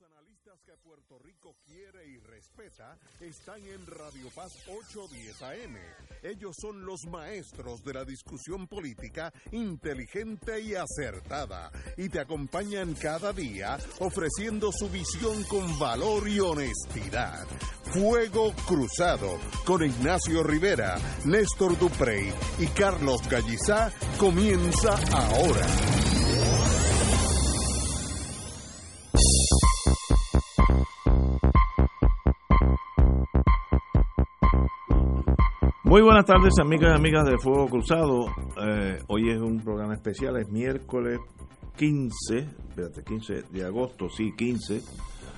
Los analistas que Puerto Rico quiere y respeta están en Radio Paz 810 AM. Ellos son los maestros de la discusión política inteligente y acertada y te acompañan cada día ofreciendo su visión con valor y honestidad. Fuego Cruzado con Ignacio Rivera, Néstor Duprey y Carlos Gallizá comienza ahora. Muy buenas tardes, amigas y amigas de Fuego Cruzado. Eh, hoy es un programa especial, es miércoles 15, espérate, 15 de agosto, sí, 15.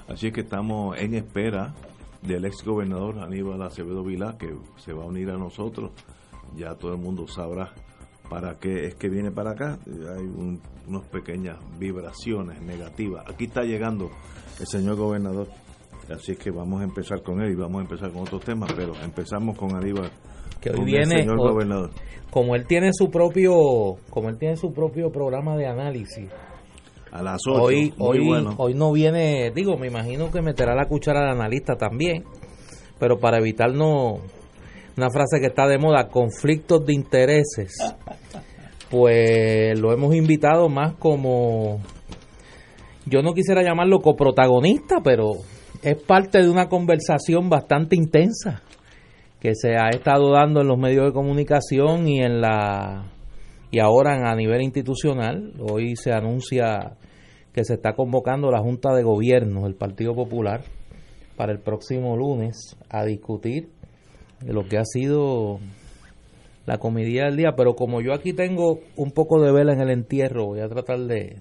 Así es que estamos en espera del ex gobernador Aníbal Acevedo Vilá, que se va a unir a nosotros. Ya todo el mundo sabrá para qué es que viene para acá. Hay un- unas pequeñas vibraciones negativas. Aquí está llegando el señor gobernador. Así es que vamos a empezar con él y vamos a empezar con otros temas, pero empezamos con Aníbal. Que hoy viene señor o- gobernador. como él tiene su propio como él tiene su propio programa de análisis A las 8. hoy hoy bueno. hoy no viene digo me imagino que meterá la cuchara de analista también pero para evitarnos una frase que está de moda conflictos de intereses pues lo hemos invitado más como yo no quisiera llamarlo coprotagonista pero es parte de una conversación bastante intensa que se ha estado dando en los medios de comunicación y en la y ahora a nivel institucional. Hoy se anuncia que se está convocando la Junta de Gobierno del Partido Popular para el próximo lunes a discutir lo que ha sido la comedia del día, pero como yo aquí tengo un poco de vela en el entierro, voy a tratar de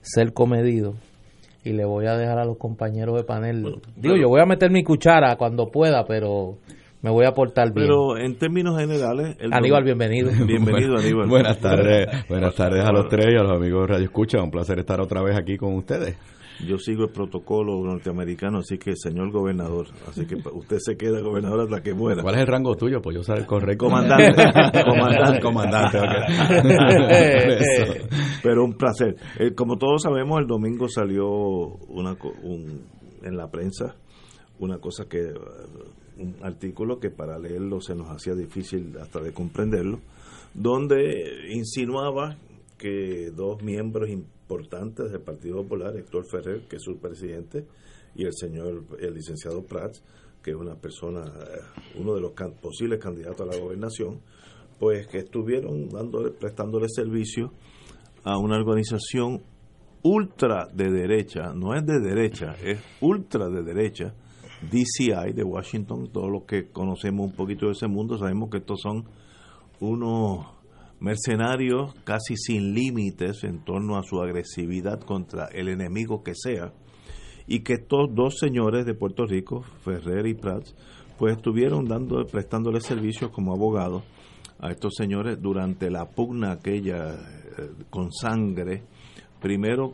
ser comedido y le voy a dejar a los compañeros de panel. Digo, yo voy a meter mi cuchara cuando pueda, pero me voy a portar bien. Pero en términos generales. el Aníbal, bienvenido. Bienvenido, Aníbal. Buenas tardes, buenas tardes a los tres y a los amigos de Radio Escucha. Un placer estar otra vez aquí con ustedes. Yo sigo el protocolo norteamericano, así que, señor gobernador, así que usted se queda gobernador hasta que muera. ¿Cuál es el rango tuyo? Pues yo saber correcto. Comandante. Comandante. Comandante. Pero un placer. Eh, como todos sabemos, el domingo salió una, co- un- en la prensa una cosa que, un artículo que para leerlo se nos hacía difícil hasta de comprenderlo, donde insinuaba que dos miembros importantes del Partido Popular, Héctor Ferrer, que es su presidente, y el señor, el licenciado Prats, que es una persona, eh, uno de los posibles candidatos a la gobernación, pues que estuvieron dándole, prestándole servicio a una organización ultra de derecha, no es de derecha, es ultra de derecha, DCI de Washington, todos los que conocemos un poquito de ese mundo sabemos que estos son unos mercenarios casi sin límites en torno a su agresividad contra el enemigo que sea, y que estos dos señores de Puerto Rico, Ferrer y Prats, pues estuvieron dando, prestándole servicios como abogados a estos señores durante la pugna aquella eh, con sangre, primero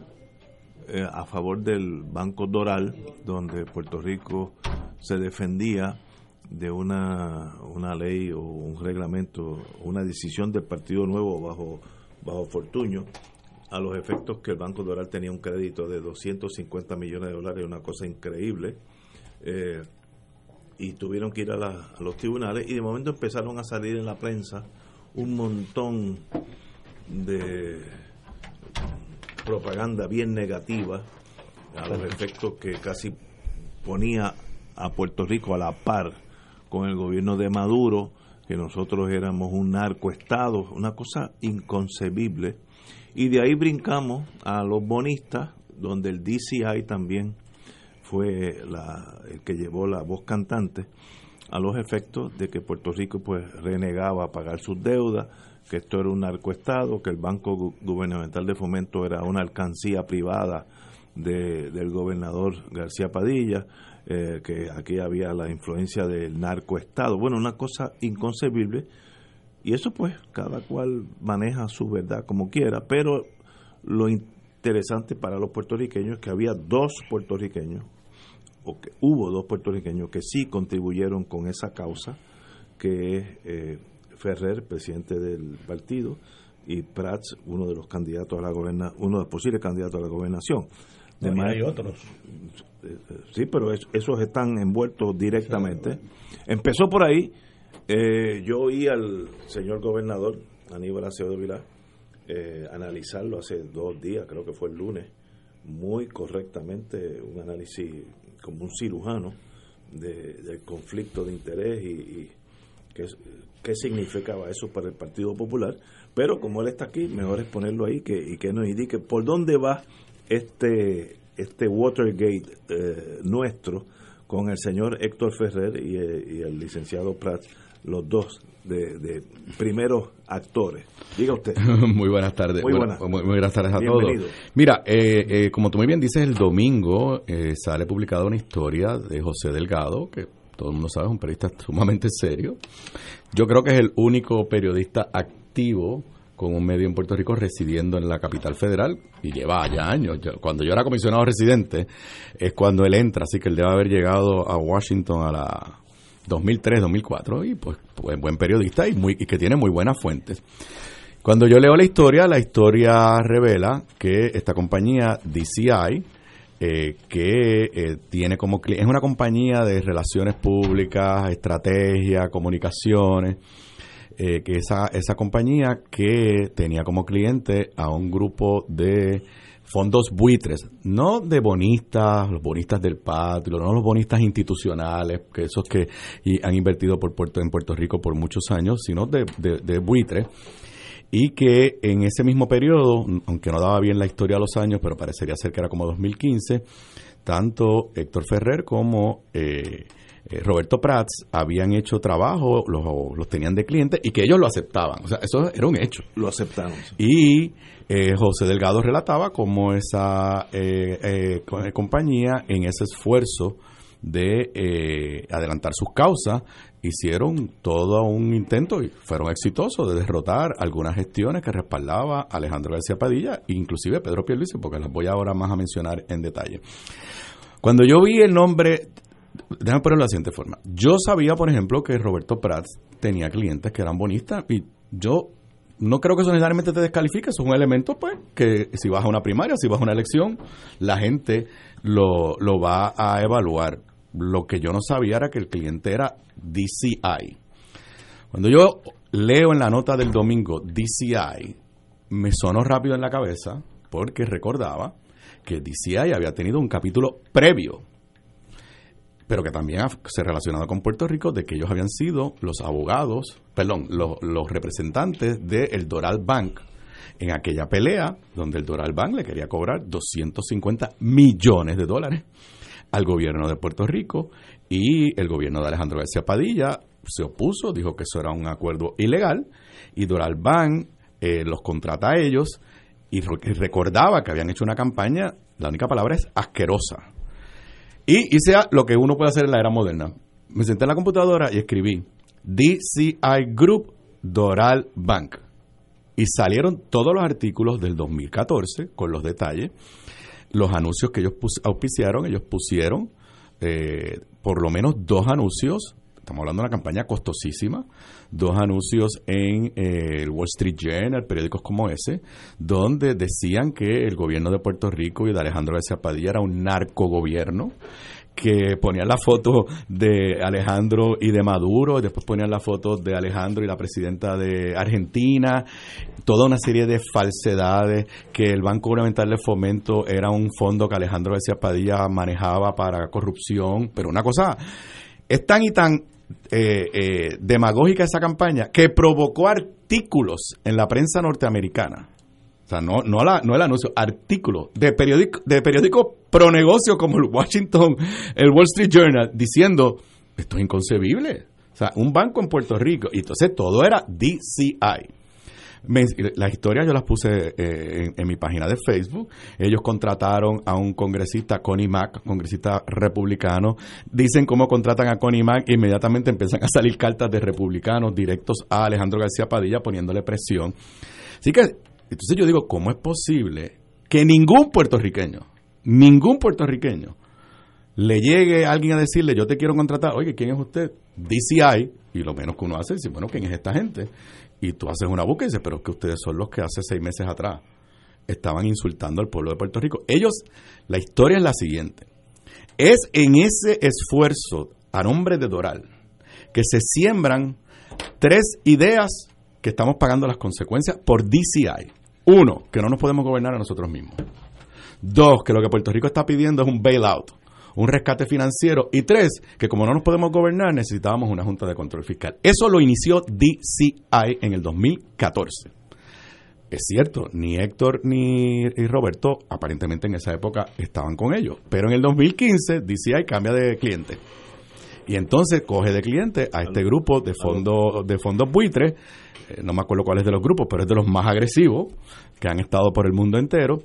eh, a favor del Banco Doral, donde Puerto Rico se defendía de una, una ley o un reglamento, una decisión del Partido Nuevo bajo, bajo Fortuño, a los efectos que el Banco Doral tenía un crédito de 250 millones de dólares, una cosa increíble. Eh, y tuvieron que ir a, los tribunales y de momento empezaron a salir en la prensa un montón de propaganda bien negativa a los efectos que casi ponía a Puerto Rico a la par con el gobierno de Maduro, que nosotros éramos un narcoestado, una cosa inconcebible. Y de ahí brincamos a los bonistas, donde el DCI también fue la- el que llevó la voz cantante a los efectos de que Puerto Rico pues renegaba a pagar sus deudas, que esto era un narcoestado, que el Banco Gu- Gubernamental de Fomento era una alcancía privada de- del gobernador García Padilla, eh, que aquí había la influencia del narcoestado. Bueno, una cosa inconcebible. Y eso pues cada cual maneja su verdad como quiera, pero lo interesante para los puertorriqueños es que había dos puertorriqueños, o que hubo dos puertorriqueños que sí contribuyeron con esa causa, que es eh, Ferrer, presidente del partido, y Prats, uno de los candidatos a la goberna, uno de los posibles candidatos a la gobernación. de No, y ma- hay otros. Sí, pero es- esos están envueltos directamente. Empezó por ahí. eh, yo oí al señor gobernador Aníbal Acevedo Vilá eh, analizarlo hace dos días, creo que fue el lunes, muy correctamente, un análisis como un cirujano de- del conflicto de interés y, y qué, qué significaba eso para el Partido Popular. Pero como él está aquí, mejor es ponerlo ahí que, y que nos indique por dónde va este, este Watergate eh, nuestro con el señor Héctor Ferrer y, eh, y el licenciado Prats, los dos de, de primeros actores. Diga usted. muy buenas tardes. Muy Bueno, buenas. muy, muy buenas tardes a Bienvenido. todos. Mira, eh, eh, como tú muy bien dices, el domingo eh, sale publicada una historia de José Delgado, que todo el mundo sabe es un periodista sumamente serio. Yo creo que es el único periodista activo con un medio en Puerto Rico residiendo en la capital federal y lleva ya años. Cuando yo era comisionado residente es cuando él entra, así que él debe haber llegado a Washington a la 2003, 2004 y pues, pues buen periodista y, muy, y que tiene muy buenas fuentes. Cuando yo leo la historia, la historia revela que esta compañía DCI, eh, que eh, tiene como cli- es una compañía de relaciones públicas, estrategia, comunicaciones, eh, que esa, esa compañía que tenía como cliente a un grupo de fondos buitres, no de bonistas, los bonistas del patio, no los bonistas institucionales, que esos que y han invertido por Puerto, en Puerto Rico por muchos años, sino de, de, de buitres, y que en ese mismo periodo, aunque no daba bien la historia a los años, pero parecería ser que era como 2015, tanto Héctor Ferrer como eh, eh, Roberto Prats habían hecho trabajo, los, los tenían de cliente y que ellos lo aceptaban. O sea, eso era un hecho. Lo aceptamos. Y eh, José Delgado relataba cómo esa eh, eh, eh, compañía, en ese esfuerzo de eh, adelantar sus causas, hicieron todo un intento y fueron exitosos de derrotar algunas gestiones que respaldaba Alejandro García Padilla, inclusive Pedro Pierluisi, porque las voy ahora más a mencionar en detalle. Cuando yo vi el nombre, déjame ponerlo de la siguiente forma. Yo sabía, por ejemplo, que Roberto Prats tenía clientes que eran bonistas y yo no creo que eso necesariamente te descalifique, eso es un elemento, pues, que si vas a una primaria, si vas a una elección, la gente lo, lo va a evaluar. Lo que yo no sabía era que el cliente era DCI. Cuando yo leo en la nota del domingo DCI, me sonó rápido en la cabeza porque recordaba que DCI había tenido un capítulo previo, pero que también se relacionado con Puerto Rico, de que ellos habían sido los abogados, perdón, los, representantes del Doral Bank en aquella pelea donde el Doral Bank le quería cobrar 250 millones de dólares al gobierno de Puerto Rico y el gobierno de Alejandro García Padilla se opuso, dijo que eso era un acuerdo ilegal y Doral Bank eh, los contrata a ellos y re- y recordaba que habían hecho una campaña, la única palabra es asquerosa. Y hice lo que uno puede hacer en la era moderna. Me senté en la computadora y escribí DCI Group Doral Bank. Y salieron todos los artículos del 2014 con los detalles. Los anuncios que ellos auspiciaron, ellos pusieron eh, por lo menos dos anuncios. Estamos hablando de una campaña costosísima. Dos anuncios en eh, el Wall Street Journal, periódicos como ese, donde decían que el gobierno de Puerto Rico y de Alejandro García Padilla era un narcogobierno que ponían la foto de Alejandro y de Maduro, y después ponían la foto de Alejandro y la presidenta de Argentina, toda una serie de falsedades, que el Banco Gubernamental de Fomento era un fondo que Alejandro García Padilla manejaba para corrupción, pero una cosa, es tan y tan eh, eh, demagógica esa campaña que provocó artículos en la prensa norteamericana. Sea, no, no, el anuncio, artículos de periódico, de periódicos pro negocio como el Washington, el Wall Street Journal, diciendo, esto es inconcebible. O sea, un banco en Puerto Rico. Y entonces todo era DCI. Las historias yo las puse eh, en, en mi página de Facebook. Ellos contrataron a un congresista, Connie Mack, congresista republicano. Dicen cómo contratan a Connie Mack. e Inmediatamente empiezan a salir cartas de republicanos directos a Alejandro García Padilla poniéndole presión. Así que, entonces yo digo, ¿cómo es posible que ningún puertorriqueño, ningún puertorriqueño, le llegue alguien a decirle, yo te quiero contratar, oye, ¿quién es usted? DCI, y lo menos que uno hace es decir, bueno, ¿quién es esta gente? Y tú haces una búsqueda y dices, pero es que ustedes son los que hace seis meses atrás estaban insultando al pueblo de Puerto Rico. Ellos, la historia es la siguiente. Es en ese esfuerzo a nombre de Doral que se siembran tres ideas que estamos pagando las consecuencias por DCI. Uno, que no nos podemos gobernar a nosotros mismos. Dos, que lo que Puerto Rico está pidiendo es un bailout, un rescate financiero. Y tres, que como no nos podemos gobernar, necesitábamos una Junta de Control Fiscal. Eso lo inició DCI en el 2014. Es cierto, ni Héctor ni Roberto aparentemente en esa época estaban con ellos. Pero en el 2015 DCI cambia de cliente. Y entonces coge de cliente a este grupo de fondos de fondos buitres, no me acuerdo cuál es de los grupos, pero es de los más agresivos que han estado por el mundo entero.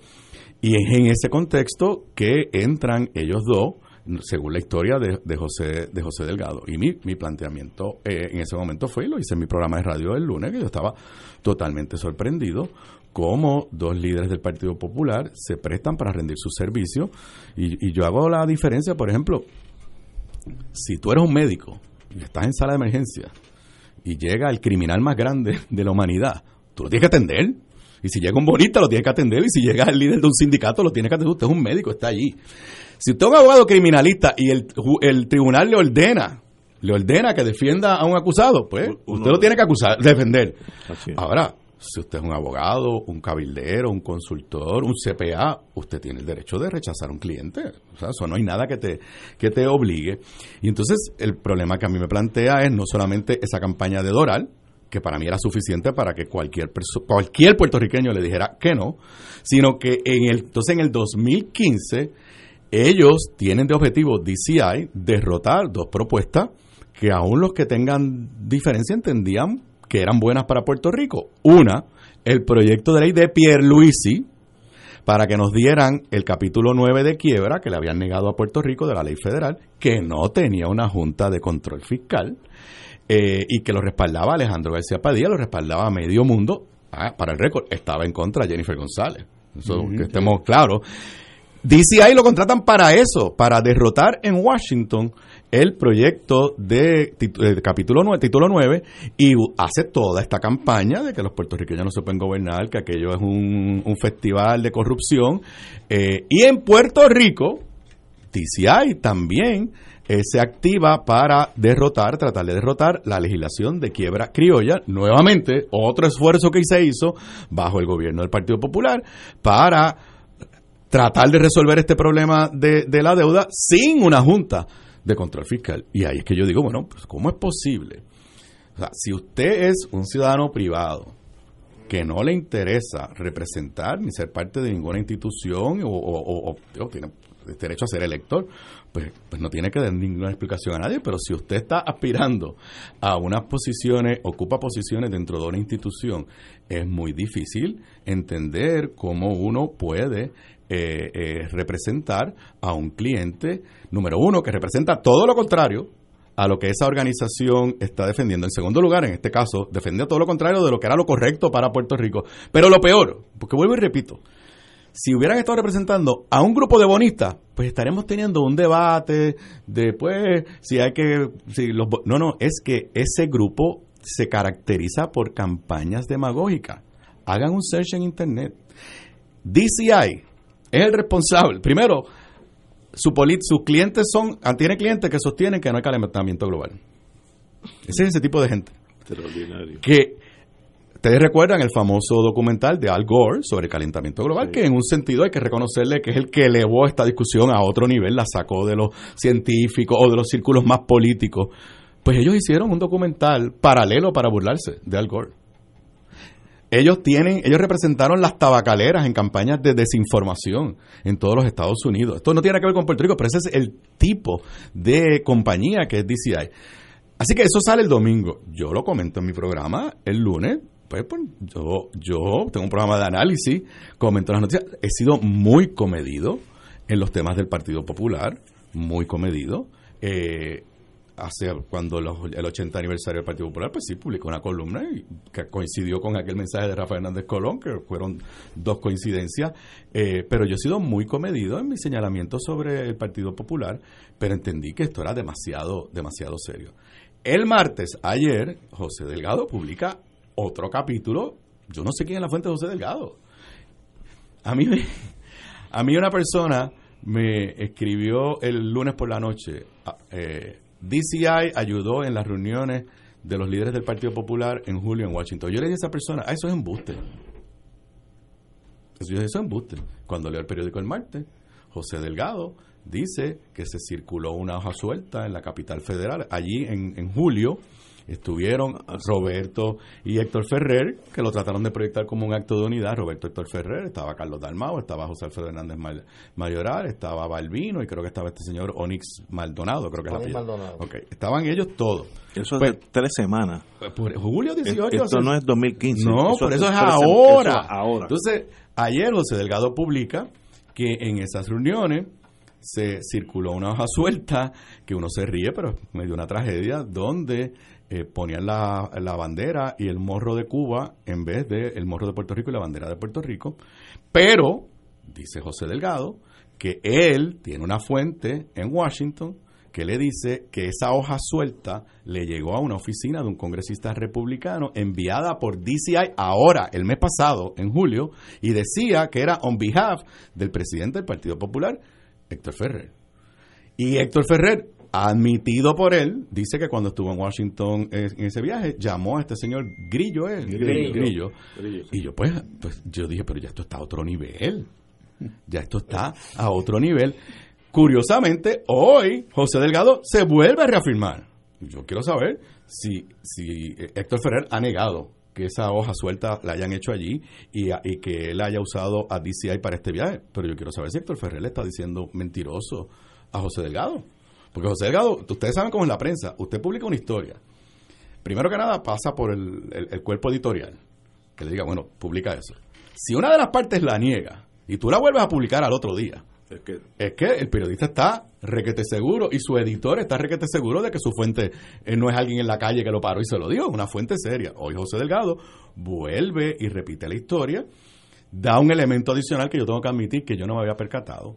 Y es en ese contexto que entran ellos dos, según la historia de, de José de José Delgado. Y mi, mi planteamiento eh, en ese momento fue, lo hice en mi programa de radio el lunes, que yo estaba totalmente sorprendido cómo dos líderes del Partido Popular se prestan para rendir su servicio. Y yo hago la diferencia, por ejemplo, si tú eres un médico y estás en sala de emergencia y llega el criminal más grande de la humanidad, tú lo tienes que atender. Y si llega un bonita, lo tienes que atender. Y si llega el líder de un sindicato, lo tienes que atender. Usted es un médico, está allí. Si usted es un abogado criminalista y el, el tribunal le ordena, le ordena que defienda a un acusado, pues usted lo tiene que acusar, defender. Ahora, si usted es un abogado, un cabildero, un consultor, un CPA, usted tiene el derecho de rechazar a un cliente. O sea, eso no hay nada que te, que te obligue. Y entonces el problema que a mí me plantea es no solamente esa campaña de Doral, que para mí era suficiente para que cualquier cualquier puertorriqueño le dijera que no, sino que en el entonces en el 2015 ellos tienen de objetivo DCI derrotar dos propuestas que aún los que tengan diferencia entendían que eran buenas para Puerto Rico. Una, el proyecto de ley de Pierluisi para que nos dieran el capítulo 9 de quiebra que le habían negado a Puerto Rico de la ley federal, que no tenía una junta de control fiscal eh, y que lo respaldaba Alejandro García Padilla, lo respaldaba Medio Mundo. Ah, para el récord, estaba en contra de Jennifer González. Eso, que estemos claros. DCI lo contratan para eso, para derrotar en Washington el proyecto de, capítulo 9, título 9 y hace toda esta campaña de que los puertorriqueños no se pueden gobernar, que aquello es un, festival de corrupción. Eh, y en Puerto Rico, DCI también eh, se activa para derrotar, tratar de derrotar la legislación de quiebra criolla. Nuevamente, otro esfuerzo que se hizo bajo el gobierno del Partido Popular para tratar de resolver este problema de la deuda sin una junta de control fiscal. Y ahí es que yo digo, bueno, pues ¿cómo es posible? O sea, si usted es un ciudadano privado que no le interesa representar ni ser parte de ninguna institución o, tiene derecho a ser elector, pues, pues no tiene que dar ninguna explicación a nadie. Pero si usted está aspirando a unas posiciones, ocupa posiciones dentro de una institución, es muy difícil entender cómo uno puede eh, eh, representar a un cliente, número uno, que representa todo lo contrario a lo que esa organización está defendiendo. En segundo lugar, en este caso, defende todo lo contrario de lo que era lo correcto para Puerto Rico. Pero lo peor, porque vuelvo y repito, si hubieran estado representando a un grupo de bonistas, pues estaremos teniendo un debate después si hay que si los no no es que ese grupo se caracteriza por campañas demagógicas. Hagan un search en internet. DCI es el responsable. Primero, su sus clientes son, ah, tiene clientes que sostienen que no hay calentamiento global. Ese es ese tipo de gente. Extraordinario. Que ustedes recuerdan el famoso documental de Al Gore sobre el calentamiento global, que en un sentido hay que reconocerle que es el que elevó esta discusión a otro nivel, la sacó de los científicos o de los círculos más políticos. Pues ellos hicieron un documental paralelo para burlarse de Al Gore. Ellos tienen, ellos representaron las tabacaleras en campañas de desinformación en todos los Estados Unidos. Esto no tiene que ver con Puerto Rico, pero ese es el tipo de compañía que es DCI. Así que eso sale el domingo. Yo lo comento en mi programa el lunes. Pues, pues yo, yo tengo un programa de análisis, comento las noticias. He sido muy comedido en los temas del Partido Popular, muy comedido. Eh, hace cuando el 80 aniversario del Partido Popular, pues sí publicó una columna y que coincidió con aquel mensaje de Rafael Hernández Colón, que fueron dos coincidencias, eh, pero yo he sido muy comedido en mi señalamiento sobre el Partido Popular, pero entendí que esto era demasiado, demasiado serio. El martes, ayer, José Delgado publica otro capítulo, yo no sé quién es la fuente de José Delgado, A mí, a mí una persona me escribió el lunes por la noche, ah, eh, DCI ayudó en las reuniones de los líderes del Partido Popular en julio en Washington. Yo le dije a esa persona, ah, eso es embuste. Eso, es embuste. Cuando leo el periódico el martes, José Delgado dice que se circuló una hoja suelta en la capital federal. Allí en, en julio estuvieron Roberto y Héctor Ferrer, que lo trataron de proyectar como un acto de unidad. Roberto Héctor Ferrer, estaba Carlos Dalmao, estaba José Alfredo Hernández May- Mayoral, estaba Balbino y creo que estaba este señor Onix Maldonado, creo que es Onix el apellido. Maldonado. Ok, estaban ellos todos. Eso es Pues- de tres semanas. Pues, por julio 18. Esto hace- no es 2015. no, Eso por eso es ahora. Eso es ahora. Entonces, ayer José Delgado publica que en esas reuniones se circuló una hoja suelta, que uno se ríe, pero es medio una tragedia, donde eh, ponían la, la bandera y el morro de Cuba en vez de el morro de Puerto Rico y la bandera de Puerto Rico. Pero, dice José Delgado, que él tiene una fuente en Washington que le dice que esa hoja suelta le llegó a una oficina de un congresista republicano enviada por DCI ahora, el mes pasado, en julio, y decía que era on behalf del presidente del Partido Popular, Héctor Ferrer. Y Héctor Ferrer, admitido por él, dice que cuando estuvo en Washington eh, en ese viaje, llamó a este señor Grillo, ¿eh? Grillo. Grillo. Y yo pues, pues yo dije, pero ya esto está a otro nivel. Ya esto está a otro nivel. Curiosamente, hoy José Delgado se vuelve a reafirmar. Yo quiero saber si, si Héctor Ferrer ha negado que esa hoja suelta la hayan hecho allí y, a- y que él haya usado a DCI para este viaje. Pero yo quiero saber si Héctor Ferrer le está diciendo mentiroso a José Delgado. Porque José Delgado, ustedes saben cómo es la prensa. Usted publica una historia. Primero que nada pasa por el, el- el cuerpo editorial. Que le diga, bueno, publica eso. Si una de las partes la niega y tú la vuelves a publicar al otro día, Es que es que el periodista está requete seguro y su editor está requete seguro de que su fuente eh, no es alguien en la calle que lo paró y se lo dio, una fuente seria. Hoy José Delgado vuelve y repite la historia, da un elemento adicional que yo tengo que admitir que yo no me había percatado,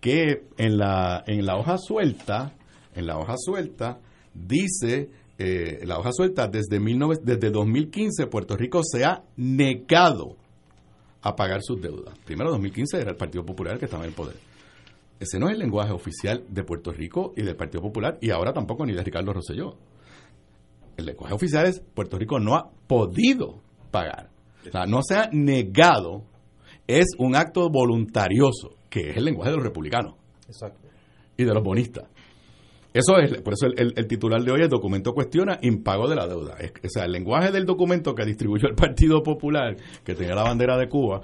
que en la, en la hoja suelta, en la hoja suelta, dice, eh, la hoja suelta, desde, 19 desde 2015 Puerto Rico se ha negado a pagar sus deudas. Primero, 2015 era el Partido Popular que estaba en el poder. Ese no es el lenguaje oficial de Puerto Rico y del Partido Popular, y ahora tampoco ni de Ricardo Rosselló. El lenguaje oficial es Puerto Rico no ha podido pagar. O sea, no se ha negado, es un acto voluntarioso, que es el lenguaje de los republicanos Exacto. y de los bonistas. Eso es, por eso el, el- el titular de hoy, el documento cuestiona impago de la deuda. Es- o sea, el lenguaje del documento que distribuyó el Partido Popular, que tenía la bandera de Cuba,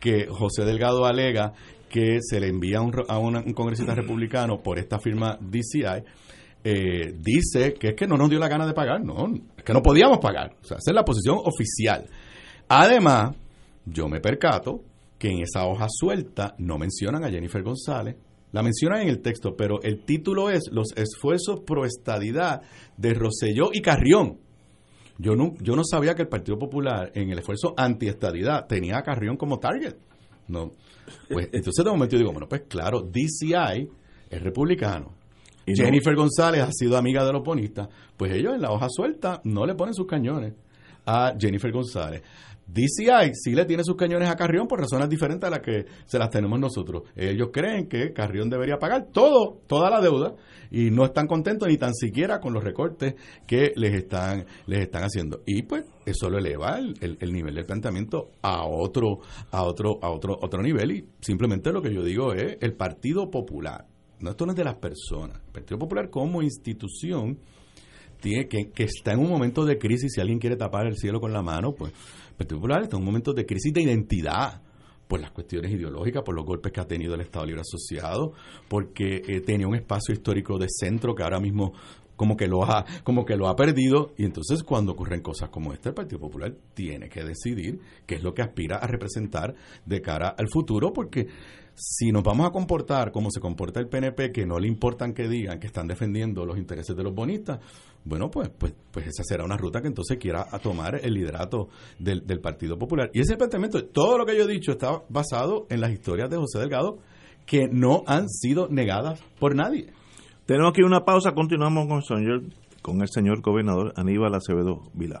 que José Delgado alega que se le envía a un, a una- un congresista republicano por esta firma DCI, eh, dice que es que no nos dio la gana de pagar, no, es que no podíamos pagar. O sea, esa es la posición oficial. Además, yo me percato que en esa hoja suelta no mencionan a Jennifer González. La mencionan en el texto, pero el título es Los esfuerzos pro estadidad de Roselló y Carrión. Yo no, yo no sabía que el Partido Popular en el esfuerzo antiestadidad tenía a Carrión como target. No. Pues entonces de momento yo digo, bueno, pues claro, DCI es republicano. Y no- Jennifer González ha sido amiga de los bonistas. Pues ellos en la hoja suelta no le ponen sus cañones a Jennifer González. DCI sí le tiene sus cañones a Carrión por razones diferentes a las que se las tenemos nosotros. Ellos creen que Carrión debería pagar todo, toda la deuda y no están contentos ni tan siquiera con los recortes que les están, les están haciendo. Y pues eso lo eleva el, el- el nivel del planteamiento a otro, a otro, a otro, otro nivel. Y simplemente lo que yo digo es el Partido Popular. No, esto no es de las personas. El Partido Popular como institución tiene que, que está en un momento de crisis, si alguien quiere tapar el cielo con la mano, pues Partido Popular está en un momento de crisis de identidad por las cuestiones ideológicas, por los golpes que ha tenido el Estado Libre Asociado, porque eh, tenía un espacio histórico de centro que ahora mismo como que lo ha como que lo ha perdido y entonces cuando ocurren cosas como esta el Partido Popular tiene que decidir qué es lo que aspira a representar de cara al futuro porque si nos vamos a comportar como se comporta el PNP que no le importan que digan que están defendiendo los intereses de los bonistas bueno pues pues pues esa será una ruta que entonces quiera tomar el liderato del, del Partido Popular y ese planteamiento todo lo que yo he dicho está basado en las historias de José Delgado que no han sido negadas por nadie tenemos que ir a una pausa, continuamos con, señor, con el señor gobernador Aníbal Acevedo Vilá.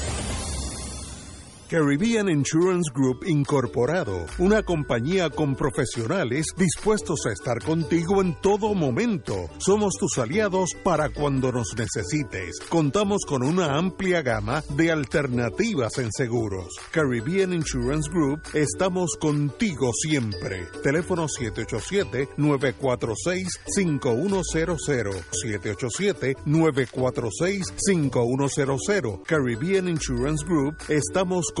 Caribbean Insurance Group Incorporado, una compañía con profesionales dispuestos a estar contigo en todo momento. Somos tus aliados para cuando nos necesites. Contamos con una amplia gama de alternativas en seguros. Caribbean Insurance Group, estamos contigo siempre. Teléfono 787-946-5100. 787-946-5100. Caribbean Insurance Group, estamos contigo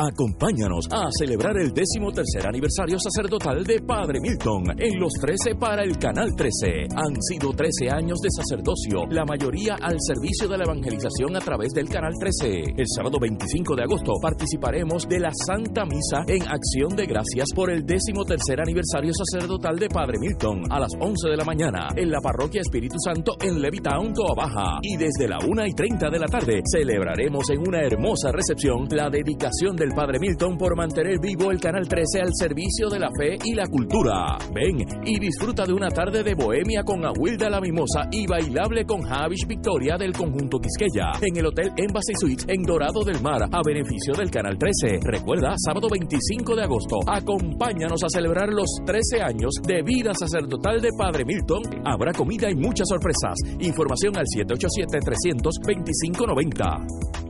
Acompáñanos a celebrar el décimo tercer aniversario sacerdotal de Padre Milton en los 13 para el Canal 13. Han sido 13 años de sacerdocio, la mayoría al servicio de la evangelización a través del Canal 13. El sábado 25 de agosto participaremos de la Santa Misa en acción de gracias por el décimo tercer aniversario sacerdotal de Padre Milton a las 11 de la mañana en la Parroquia Espíritu Santo en Levittown, Toa Baja. Y desde la 1 y 30 de la tarde celebraremos en una hermosa recepción la dedicación del Padre Milton por mantener vivo el Canal 13 al servicio de la fe y la cultura. Ven y disfruta de una tarde de bohemia con Aguilda la Mimosa y bailable con Javish Victoria del conjunto Quisqueya en el Hotel Embassy Suites en Dorado del Mar a beneficio del Canal 13. Recuerda, sábado 25 de agosto, acompáñanos a celebrar los 13 años de vida sacerdotal de Padre Milton. Habrá comida y muchas sorpresas. Información al 787 325 90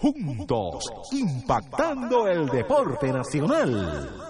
juntos, impactando el deporte nacional.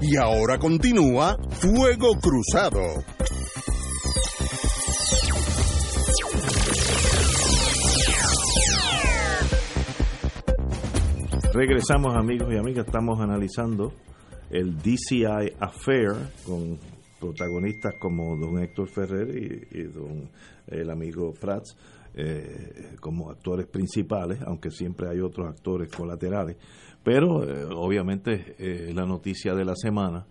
Y ahora continúa Fuego Cruzado. Regresamos amigos y amigas, estamos analizando el DCI Affair con protagonistas como don Héctor Ferrer y, don el amigo Prats eh, como actores principales, aunque siempre hay otros actores colaterales. Pero eh, obviamente es la noticia de la semana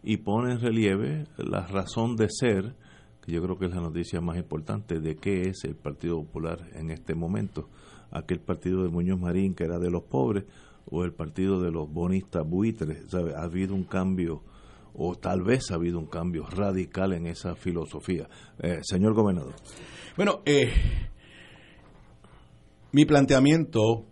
y pone en relieve la razón de ser, que yo creo que es la noticia más importante, de qué es el Partido Popular en este momento. Aquel partido de Muñoz Marín que era de los pobres o el partido de los bonistas buitres. Ha habido un cambio o tal vez ha habido un cambio radical en esa filosofía. Eh, señor gobernador. Bueno, eh, mi planteamiento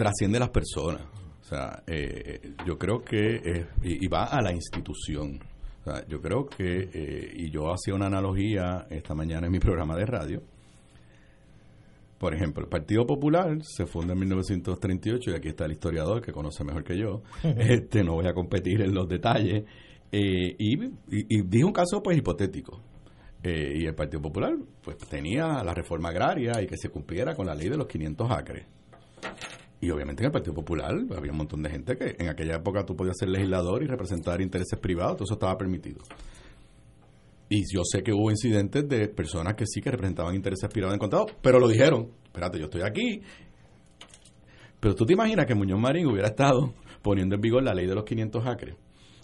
trasciende las personas. O sea, eh, yo creo que, y, va a la institución. O sea, yo creo que, eh, y yo hacía una analogía esta mañana en mi programa de radio. Por ejemplo, el Partido Popular se funda en 1938 y aquí está el historiador que conoce mejor que yo. este No voy a competir en los detalles. Eh, y, y, y dije un caso pues hipotético. y el Partido Popular pues tenía la reforma agraria y que se cumpliera con la ley de los 500 acres. Y obviamente en el Partido Popular había un montón de gente que en aquella época tú podías ser legislador y representar intereses privados, todo eso estaba permitido. Y yo sé que hubo incidentes de personas que sí que representaban intereses privados en contado, pero lo dijeron, espérate, yo estoy aquí. Pero tú te imaginas que Muñoz Marín hubiera estado poniendo en vigor la ley de los 500 acres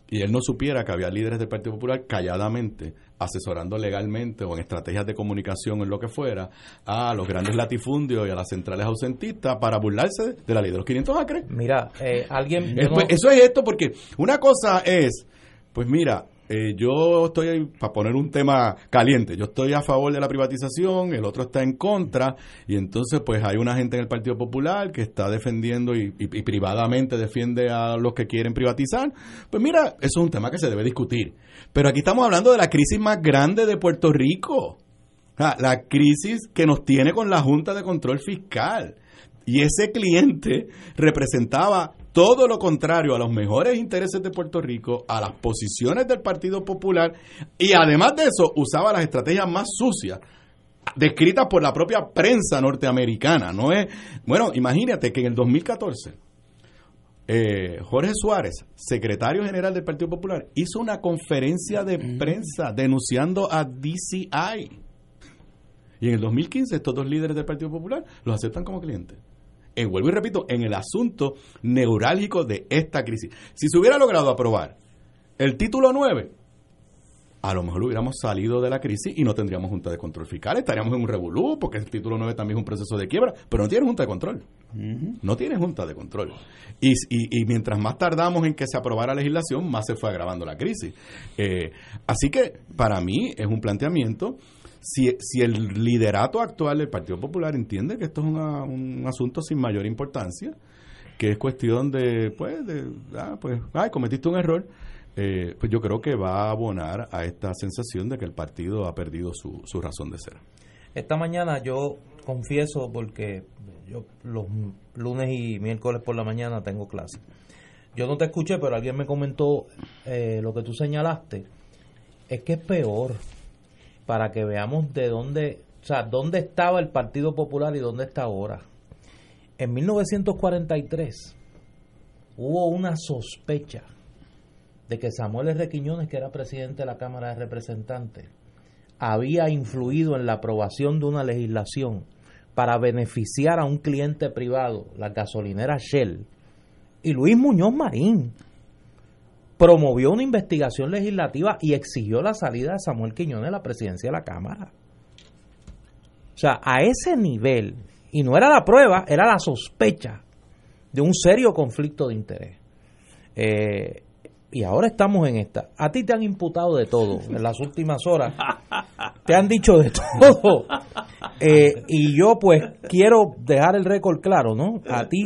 y él no supiera que había líderes del Partido Popular calladamente asesorando legalmente o en estrategias de comunicación en lo que fuera a los grandes latifundios y a las centrales ausentistas para burlarse de la ley de los 500 acres. Mira, eh, alguien... no- Eso es esto porque una cosa es, pues mira, eh, yo estoy, para poner un tema caliente, yo estoy a favor de la privatización, el otro está en contra, y entonces pues hay una gente en el Partido Popular que está defendiendo y, privadamente defiende a los que quieren privatizar. Pues mira, eso es un tema que se debe discutir. Pero aquí estamos hablando de la crisis más grande de Puerto Rico. La crisis que nos tiene con la Junta de Control Fiscal. Y ese cliente representaba todo lo contrario a los mejores intereses de Puerto Rico, a las posiciones del Partido Popular y además de eso usaba las estrategias más sucias descritas por la propia prensa norteamericana. No es, bueno, imagínate que en el 2014 eh, Jorge Suárez, secretario general del Partido Popular, hizo una conferencia de prensa denunciando a DCI. Y en el 2015 estos dos líderes del Partido Popular los aceptan como clientes. Eh, vuelvo y repito, en el asunto neurálgico de esta crisis. Si se hubiera logrado aprobar el título 9, a lo mejor hubiéramos salido de la crisis y no tendríamos junta de control fiscal. Estaríamos en un revolú, porque el título 9 también es un proceso de quiebra, pero no tiene junta de control. No tiene junta de control. Y, y- y mientras más tardamos en que se aprobara la legislación, más se fue agravando la crisis. Eh, así que para mí es un planteamiento. Si, si el liderato actual del Partido Popular entiende que esto es una- un asunto sin mayor importancia, que es cuestión de, pues, de, ah, pues, ay, cometiste un error, eh, pues yo creo que va a abonar a esta sensación de que el partido ha perdido su, su razón de ser. Esta mañana yo confieso porque yo los lunes y miércoles por la mañana tengo clase. Yo no te escuché, pero alguien me comentó eh, lo que tú señalaste. Es que es peor para que veamos de dónde, o sea, dónde estaba el Partido Popular y dónde está ahora. En 1943 hubo una sospecha de que Samuel R. Quiñones, que era presidente de la Cámara de Representantes, había influido en la aprobación de una legislación para beneficiar a un cliente privado, la gasolinera Shell, y Luis Muñoz Marín promovió una investigación legislativa y exigió la salida de Samuel Quiñones de la presidencia de la Cámara. O sea, a ese nivel, y no era la prueba, era la sospecha de un serio conflicto de interés. Eh, y ahora estamos en esta. A ti te han imputado de todo en las últimas horas. Te han dicho de todo. Eh, y yo pues quiero dejar el récord claro, ¿no? A ti,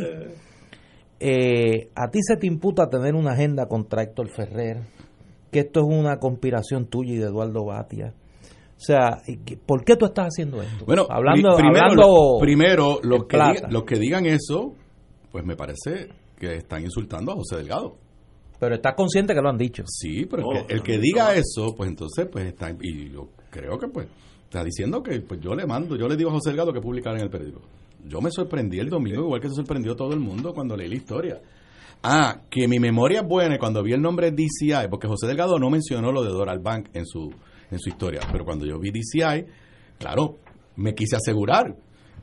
eh, a ti se te imputa tener una agenda contra Héctor Ferrer, que esto es una conspiración tuya y de Eduardo Batia. O sea, ¿y qué- ¿por qué tú estás haciendo esto? Bueno, hablando, pri- primero, hablando lo- primero los, que diga- los que digan eso, pues me parece que están insultando a José Delgado. Pero estás consciente que lo han dicho. Sí, pero Oh, el que, el que diga eso, pues entonces, pues está, y yo creo que pues está diciendo que pues yo le mando, yo le digo a José Delgado que publicara en el periódico. Yo me sorprendí el domingo, igual que se sorprendió todo el mundo cuando leí la historia. Ah, que mi memoria es buena cuando vi el nombre DCI, porque José Delgado no mencionó lo de Doral Bank en su, en su historia, pero cuando yo vi DCI, claro, me quise asegurar.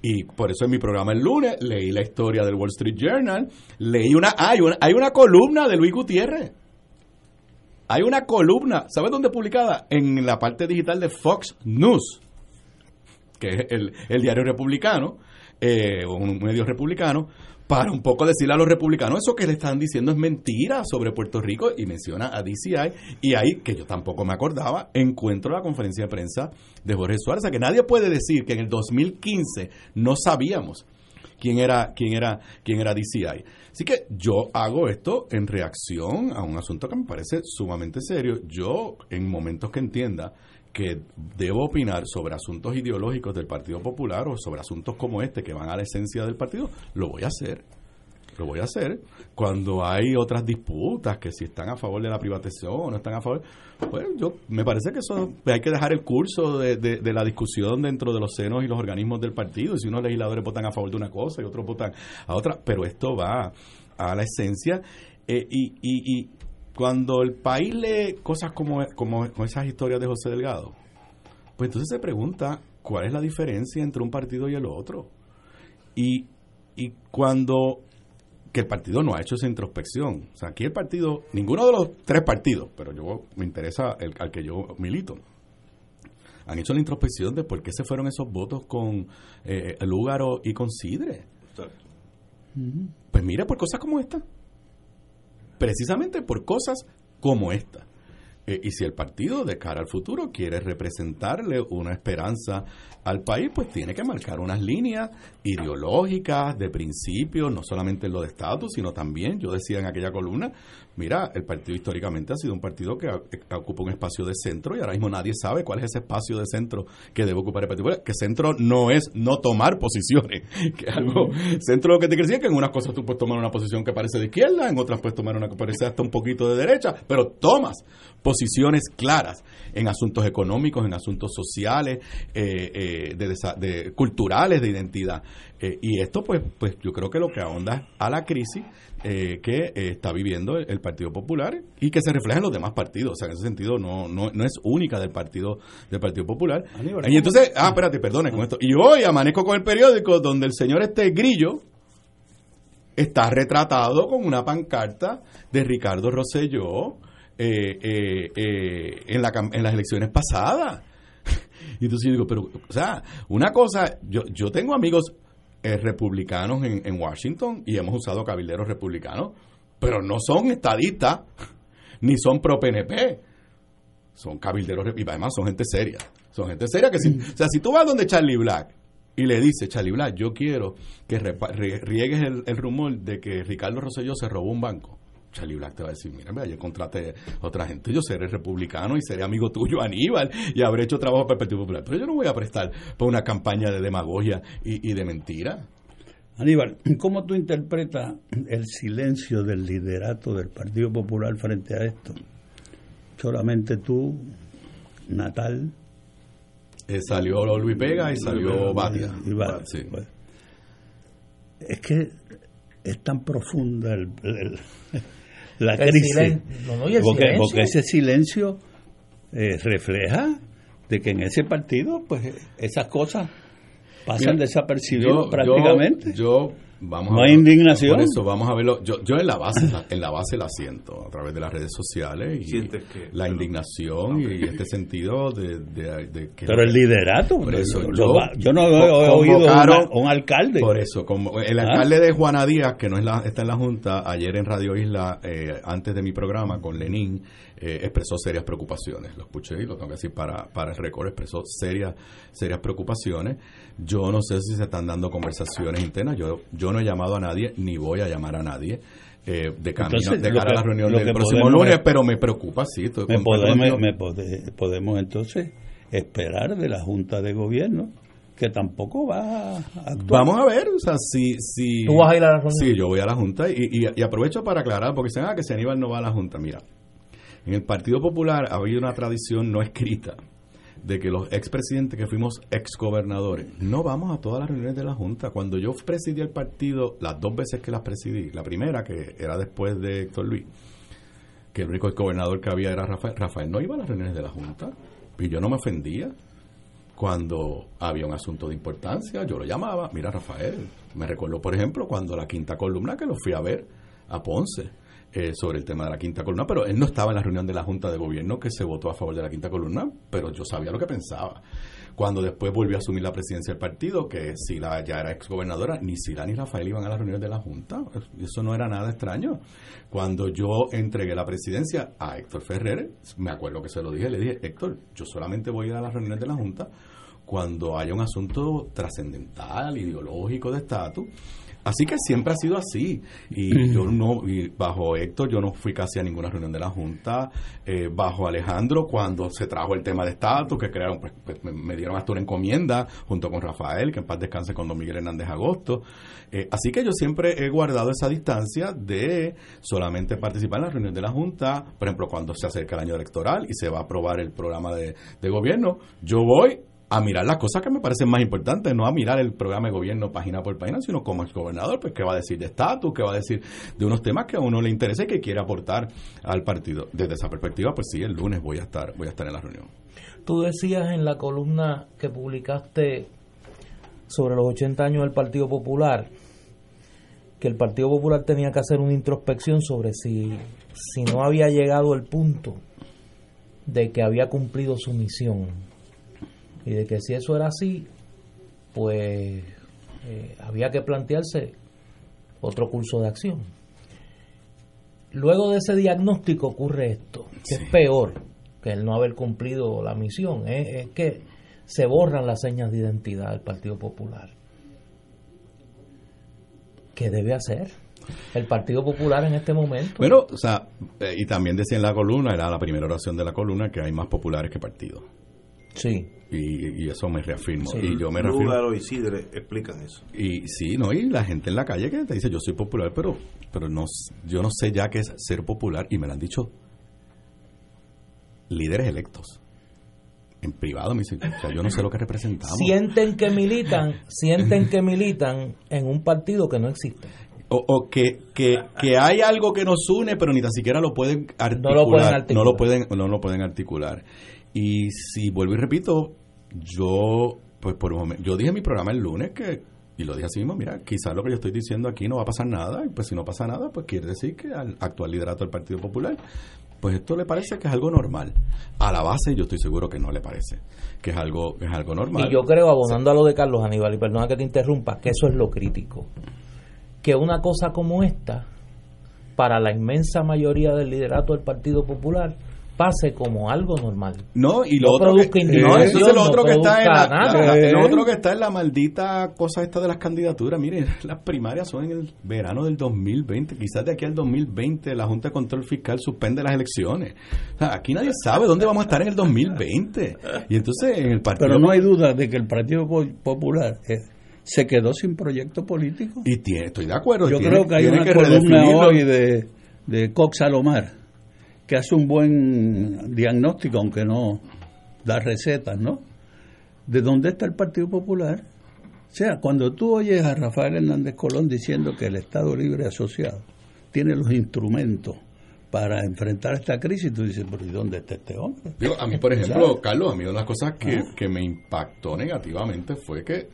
Y por eso en mi programa el lunes leí la historia del Wall Street Journal, leí una, hay una, hay una columna de Luis Gutiérrez. Hay una columna, ¿sabes dónde publicada? En la parte digital de Fox News, que es el, el diario republicano, eh, un medio republicano, para un poco decirle a los republicanos eso que le están diciendo es mentira sobre Puerto Rico y menciona a DCI y ahí, que yo tampoco me acordaba, encuentro la conferencia de prensa de Jorge Suárez, que nadie puede decir que en el 2015 no sabíamos quién era quién era quién era DCI. Así que yo hago esto en reacción a un asunto que me parece sumamente serio. Yo en momentos que entienda que debo opinar sobre asuntos ideológicos del Partido Popular o sobre asuntos como este que van a la esencia del partido, lo voy a hacer. Lo voy a hacer cuando hay otras disputas, que si están a favor de la privatización o no están a favor. Pues yo me parece que eso hay que dejar el curso de, de- de la discusión dentro de los senos y los organismos del partido. Y si unos legisladores votan a favor de una cosa y otros votan a otra, pero esto va a la esencia. Eh, y cuando el país lee cosas como, como, como esas historias de José Delgado, pues entonces se pregunta cuál es la diferencia entre un partido y el otro. Y, y cuando que el partido no ha hecho esa introspección. O sea, aquí el partido, ninguno de los tres partidos, pero yo me interesa el al que yo milito, han hecho la introspección de por qué se fueron esos votos con eh, Lúgaro y con Sidre. Pues mira, por cosas como esta. Precisamente por cosas como esta. Eh, y si el partido de cara al futuro quiere representarle una esperanza al país, pues tiene que marcar unas líneas ideológicas, de principios, no solamente en lo de estatus, sino también, yo decía en aquella columna, mira, el partido históricamente ha sido un partido que, ocupa un espacio de centro y ahora mismo nadie sabe cuál es ese espacio de centro que debe ocupar el partido. Que centro no es no tomar posiciones, que algo, centro lo que te quiere decir que en unas cosas tú puedes tomar una posición que parece de izquierda, en otras puedes tomar una que parece hasta un poquito de derecha, pero tomas posiciones claras en asuntos económicos, en asuntos sociales, eh, eh, de, culturales, de identidad. Eh, y esto, pues, pues yo creo que lo que ahonda a la crisis que está viviendo el, Partido Popular y que se refleja en los demás partidos. O sea, en ese sentido no, no, no es única del Partido del Partido Popular. y entonces, ah, espérate, perdone con esto. Y hoy amanezco con el periódico donde el señor este Grillo está retratado con una pancarta de Ricardo Rosselló eh, eh, eh, en, la, en las elecciones pasadas. y entonces yo digo, pero, o sea, una cosa, yo, yo tengo amigos republicanos en, en Washington y hemos usado cabilderos republicanos, pero no son estadistas ni son pro PNP. Son cabilderos y además son gente seria. Son gente seria que si, o sea, si tú vas donde Charlie Black y le dice, Charlie Black, yo quiero que riegues el, el rumor de que Ricardo Rosselló se robó un banco Charlie Black te va a decir, mira, yo contraté a otra gente, yo seré republicano y seré amigo tuyo, Aníbal, y habré hecho trabajo para el Partido Popular. Pero yo no voy a prestar por una campaña de demagogia y, de mentira. Aníbal, ¿cómo tú interpretas el silencio del liderato del Partido Popular frente a esto? Solamente tú, Natal. Eh, salió Luis Vega y salió Batia. Es que es tan profunda el la crisis. porque, ese silencio eh, refleja de que en ese partido, pues esas cosas pasan desapercibidas prácticamente. Yo, vamos no hay indignación. Por eso vamos a verlo. Yo, yo en la base, en la base la siento a través de las redes sociales y la indignación y este sentido de, que pero el liderato. Por eso yo, no he, oído un, un, alcalde. Por eso, como el ¿Ah? alcalde de Juana Díaz, que no es la, está en la junta, ayer en Radio Isla, eh, antes de mi programa con Lenín, eh, expresó serias preocupaciones. Lo escuché y lo tengo que decir para, para el récord, expresó serias, serias preocupaciones. Yo no sé si se están dando conversaciones internas. Yo, yo no he llamado a nadie, ni voy a llamar a nadie. Eh, de camino de cara a la reunión del próximo lunes, pero me preocupa, sí. me podemos, me podemos entonces esperar de la Junta de Gobierno que tampoco va a actuar. Vamos a ver, o sea, si... si ¿Tú vas a ir a la Junta? Sí, yo voy a la Junta y, y, aprovecho para aclarar, porque dicen, ah, que si Aníbal no va a la Junta. Mira, en el Partido Popular ha habido una tradición no escrita de que los expresidentes que fuimos exgobernadores no vamos a todas las reuniones de la Junta. Cuando yo presidí el partido, las dos veces que las presidí, la primera que era después de Héctor Luis, que el único gobernador que había era Rafael, Rafael no iba a las reuniones de la Junta y yo no me ofendía. Cuando había un asunto de importancia, yo lo llamaba, mira Rafael, me recuerdo por ejemplo cuando la quinta columna que lo fui a ver a Ponce eh, sobre el tema de la quinta columna, pero él no estaba en la reunión de la Junta de Gobierno que se votó a favor de la quinta columna, pero yo sabía lo que pensaba. Cuando después volvió a asumir la presidencia del partido, que Sila ya era exgobernadora, ni Sila ni Rafael iban a las reuniones de la Junta. Eso no era nada extraño. Cuando yo entregué la presidencia a Héctor Ferrer, me acuerdo que se lo dije, le dije, Héctor, yo solamente voy a ir a las reuniones de la Junta cuando haya un asunto trascendental, ideológico de estatus Así que siempre ha sido así. Y yo no, y bajo Héctor, yo no fui casi a ninguna reunión de la Junta. Eh, bajo Alejandro, cuando se trajo el tema de estatus, que crearon, pues, pues me, dieron hasta una encomienda junto con Rafael, que en paz descanse con don Miguel Hernández Agosto. Eh, así que yo siempre he guardado esa distancia de solamente participar en la reunión de la Junta. Por ejemplo, cuando se acerca el año electoral y se va a aprobar el programa de, de gobierno, yo voy a mirar las cosas que me parecen más importantes, no a mirar el programa de gobierno página por página, sino como el gobernador, pues qué va a decir de estatus, qué va a decir de unos temas que a uno le interesa y que quiere aportar al partido. Desde esa perspectiva, pues sí, el lunes voy a estar, voy a estar en la reunión. Tú decías en la columna que publicaste sobre los 80 años del Partido Popular que el Partido Popular tenía que hacer una introspección sobre si, si no había llegado el punto de que había cumplido su misión y de que si eso era así, pues eh, había que plantearse otro curso de acción. Luego de ese diagnóstico ocurre esto, que es peor que el no haber cumplido la misión, es que se borran las señas de identidad del Partido Popular. ¿Qué debe hacer? el Partido Popular en este momento. Bueno, o sea, eh, y también decía en la columna, era la primera oración de la columna, que hay más populares que partidos. Sí. Y, eso me reafirmo. Y yo me reafirmo. y Sidre explican eso. Y sí, ¿no? Y la gente en la calle que te dice, yo soy popular, pero pero no yo no sé ya qué es ser popular. Y me lo han dicho líderes electos. En privado me dicen, o sea, yo no sé lo que representamos. Sienten que militan, sienten que militan en un partido que no existe. O, que, que, que, hay algo que nos une, pero ni tan siquiera lo pueden articular. No lo pueden articular. No lo pueden, no lo pueden articular. Y si vuelvo y repito, yo, pues por un momento, yo dije en mi programa el lunes que, y lo dije así mismo, mira, quizás lo que yo estoy diciendo aquí no va a pasar nada, y pues si no pasa nada, pues quiere decir que al actual liderato del Partido Popular, pues esto le parece que es algo normal. A la base yo estoy seguro que no le parece, que es algo, es algo normal. Y yo creo, abonando a lo de Carlos Aníbal, y perdona que te interrumpa, que eso es lo crítico. Que una cosa como esta, para la inmensa mayoría del liderato del Partido Popular, pase como algo normal. No, y lo otro que, no, eso es lo otro que está en la, lo otro que está en la maldita cosa esta de las candidaturas. Miren, las primarias son en el verano del 2020, quizás de aquí al 2020 la Junta de Control Fiscal suspende las elecciones. aquí nadie sabe dónde vamos a estar en el 2020. Y entonces en el partido Pero no hay duda de que el Partido Popular se quedó sin proyecto político. Y tiene, estoy de acuerdo. Yo creo que hay una columna hoy de de Cox Salomar que hace un buen diagnóstico, aunque no da recetas, ¿no? ¿De dónde está el Partido Popular? O sea, cuando tú oyes a Rafael Hernández Colón diciendo que el Estado Libre Asociado tiene los instrumentos para enfrentar esta crisis, tú dices, pero ¿y dónde está este hombre? a mí, por ejemplo, Carlos, a mí una de las cosas que, ah. que, me impactó negativamente fue que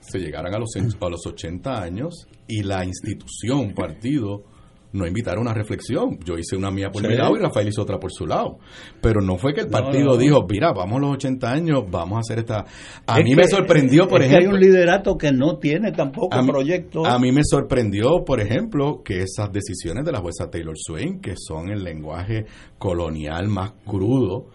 se llegaran a los, a los 80 años y la institución, partido, no invitar a una reflexión. Yo hice una mía por mi lado y Rafael hizo otra por su lado. Pero no fue que el partido dijo, mira, vamos a los 80 años, vamos a hacer esta... A mí me sorprendió, por ejemplo... hay un liderato que no tiene tampoco a proyecto. A mí me sorprendió, por ejemplo, que esas decisiones de la jueza Taylor Swain, que son el lenguaje colonial más crudo,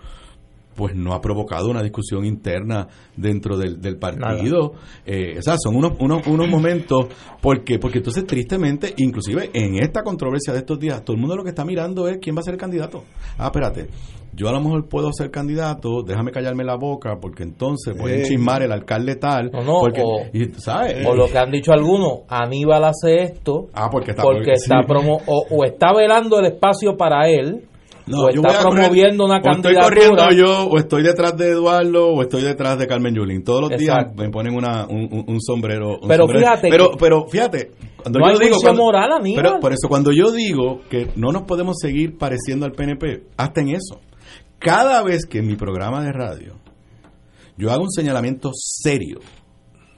pues no ha provocado una discusión interna dentro del, del partido. Eh, o sea, son unos, unos, unos momentos, porque Porque entonces, tristemente, inclusive en esta controversia de estos días, todo el mundo lo que está mirando es quién va a ser el candidato. Ah, espérate, yo a lo mejor puedo ser candidato, déjame callarme la boca, porque entonces voy a chismar el alcalde tal. porque, o, lo que han dicho algunos, Aníbal hace esto, ah, porque está, porque está promo, o está velando el espacio para él o está promoviendo una candidatura. O estoy corriendo yo, o estoy detrás de Eduardo, o estoy detrás de Carmen Yulín. Todos los días me ponen una, un, sombrero. pero fíjate. Pero, pero fíjate. Cuando yo digo, moral, Pero por eso, cuando yo digo que no nos podemos seguir pareciendo al PNP, hasta en eso. Cada vez que en mi programa de radio yo hago un señalamiento serio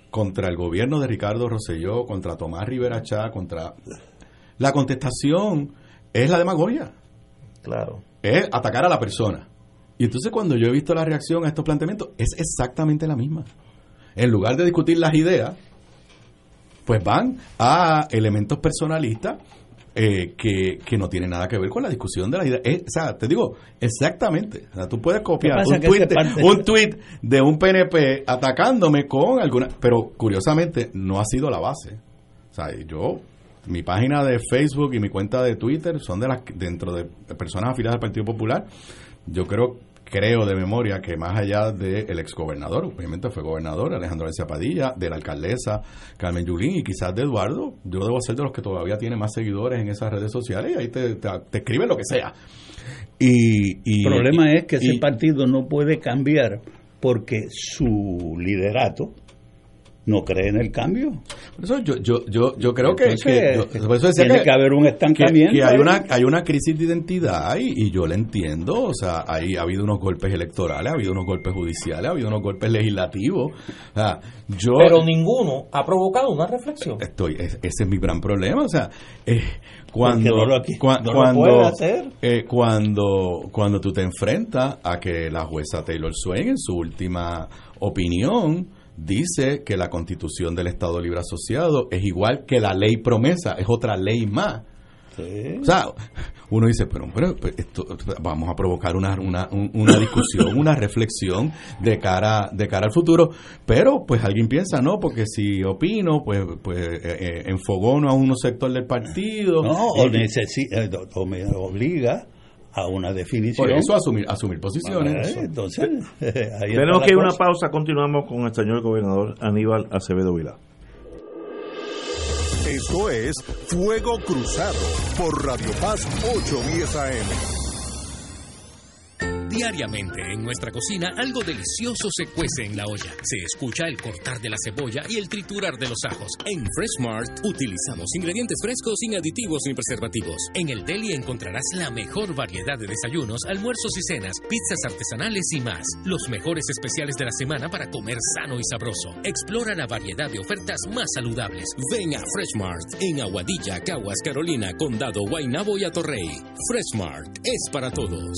contra el gobierno de Ricardo Rosselló, contra Tomás Rivera Chá, contra. La contestación es la demagogia. Claro. Es atacar a la persona. Y entonces cuando yo he visto la reacción a estos planteamientos, es exactamente la misma. En lugar de discutir las ideas, pues van a elementos personalistas eh, que, no tienen nada que ver con la discusión de las ideas. o sea, te digo, exactamente. O sea, tú puedes copiar un tweet, un tweet de un PNP atacándome con alguna... Pero curiosamente no ha sido la base. O sea, yo mi página de Facebook y mi cuenta de Twitter son de las dentro de personas afiliadas al Partido Popular. Yo creo creo de memoria que más allá del exgobernador, obviamente fue gobernador Alejandro García Padilla, de la alcaldesa Carmen Yulín y quizás de Eduardo, yo debo ser de los que todavía tiene más seguidores en esas redes sociales y ahí te, te, escriben lo que sea. Y, y el problema es que ese partido no puede cambiar porque su liderato no cree en el cambio. eso yo, yo, yo, yo creo que, tiene que, haber un estancamiento. Que, hay, una, hay una crisis de identidad y, y, yo le entiendo. O sea, hay, ha habido unos golpes electorales, ha habido unos golpes judiciales, ha habido unos golpes legislativos. yo, Pero ninguno ha provocado una reflexión. Estoy, ese es mi gran problema. O sea, eh, cuando, eh, cuando, cuando tú te enfrentas a que la jueza Taylor Swain en su última opinión dice que la constitución del Estado Libre Asociado es igual que la ley promesa, es otra ley más. O sea, uno dice, pero, esto, vamos a provocar una, una, una discusión, una reflexión de cara, de cara al futuro, pero pues alguien piensa, no, porque si opino, pues, pues eh, eh enfogono a un sector del partido. No, o, necesita, o me obliga a una definición. Por eso asumir, asumir posiciones. Ah, entonces, Tenemos que ir a una pausa, continuamos con el señor gobernador Aníbal Acevedo Vila. Esto es Fuego Cruzado por Radio Paz 810 AM. Diariamente en nuestra cocina algo delicioso se cuece en la olla. Se escucha el cortar de la cebolla y el triturar de los ajos. En Freshmart utilizamos ingredientes frescos sin aditivos ni preservativos. En el deli encontrarás la mejor variedad de desayunos, almuerzos y cenas, pizzas artesanales y más. Los mejores especiales de la semana para comer sano y sabroso. Explora la variedad de ofertas más saludables. Ven a Freshmart en Aguadilla, Caguas, Carolina, Condado, Guaynabo y Atorrey. Freshmart es para todos.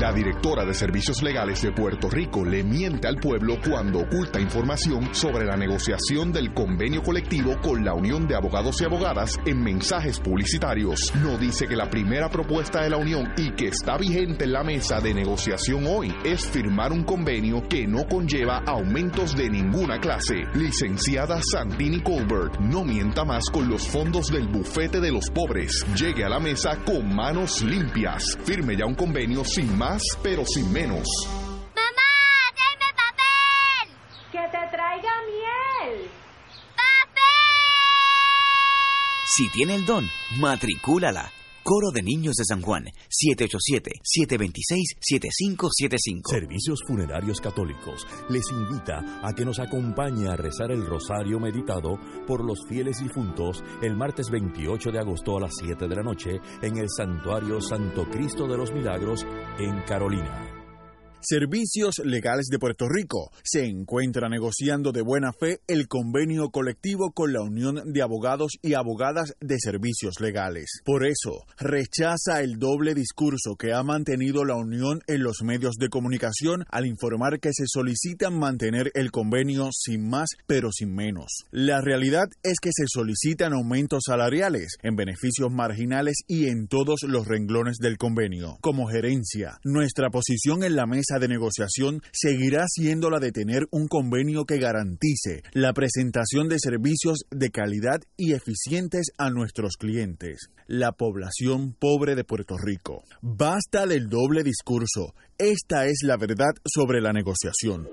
La directora de Servicios Legales de Puerto Rico le miente al pueblo cuando oculta información sobre la negociación del convenio colectivo con la Unión de Abogados y Abogadas en mensajes publicitarios. No dice que la primera propuesta de la Unión y que está vigente en la mesa de negociación hoy es firmar un convenio que no conlleva aumentos de ninguna clase. Licenciada Santini Colbert, no mienta más con los fondos del bufete de los pobres. Llegue a la mesa con manos limpias. Firme ya un convenio sin más, pero sin menos. ¡Mamá! ¡Dame papel! ¡Que te traiga miel! ¡Papel! Si tiene el don, matricúlala. Coro de Niños de San Juan, 787-726-7575. Servicios Funerarios Católicos les invita a que nos acompañe a rezar el rosario meditado por los fieles difuntos el martes 28 de agosto a las 7 de la noche en el Santuario Santo Cristo de los Milagros en Carolina. Servicios Legales de Puerto Rico se encuentra negociando de buena fe el convenio colectivo con la Unión de Abogados y Abogadas de Servicios Legales. Por eso, rechaza el doble discurso que ha mantenido la Unión en los medios de comunicación al informar que se solicitan mantener el convenio sin más pero sin menos. La realidad es que se solicitan aumentos salariales en beneficios marginales y en todos los renglones del convenio. Como gerencia, nuestra posición en la mesa de negociación seguirá siendo la de tener un convenio que garantice la presentación de servicios de calidad y eficientes a nuestros clientes, la población pobre de Puerto Rico. Basta del doble discurso. Esta es la verdad sobre la negociación.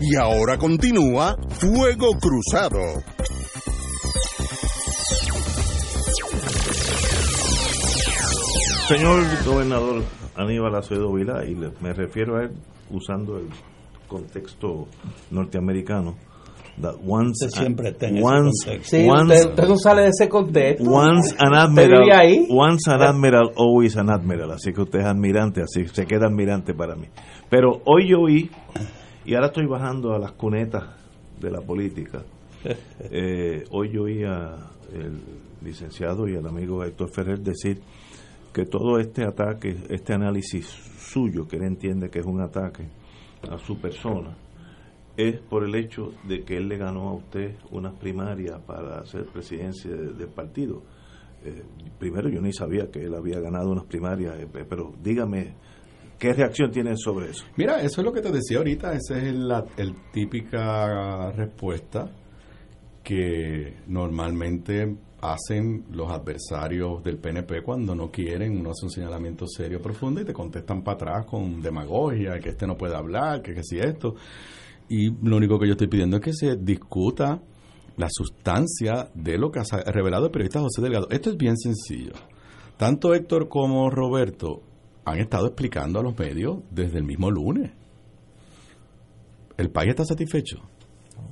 Y ahora continúa Fuego Cruzado. Señor gobernador Aníbal Acevedo Vilá, y me refiero a él usando el contexto norteamericano. once siempre once, usted, no sale de ese contexto. Once an admiral, once an admiral, always an admiral. Así que usted es admirante, así se queda admirante para mí. Pero hoy yo oí, y ahora estoy bajando a las cunetas de la política. Eh, hoy yo oí al licenciado y al amigo Héctor Ferrer decir que todo este ataque, este análisis suyo, que él entiende que es un ataque a su persona, es por el hecho de que él le ganó a usted unas primarias para ser presidencia del partido. Eh, primero yo ni sabía que él había ganado unas primarias, eh, pero dígame, ¿qué reacción tiene sobre eso? Mira, eso es lo que te decía ahorita, esa es la el típica respuesta que normalmente hacen los adversarios del PNP cuando no quieren, no hacen un señalamiento serio, profundo y te contestan para atrás con demagogia, que este no puede hablar, que, que si esto. Y lo único que yo estoy pidiendo es que se discuta la sustancia de lo que ha revelado el periodista José Delgado. Esto es bien sencillo. Tanto Héctor como Roberto han estado explicando a los medios desde el mismo lunes. ¿El país está satisfecho?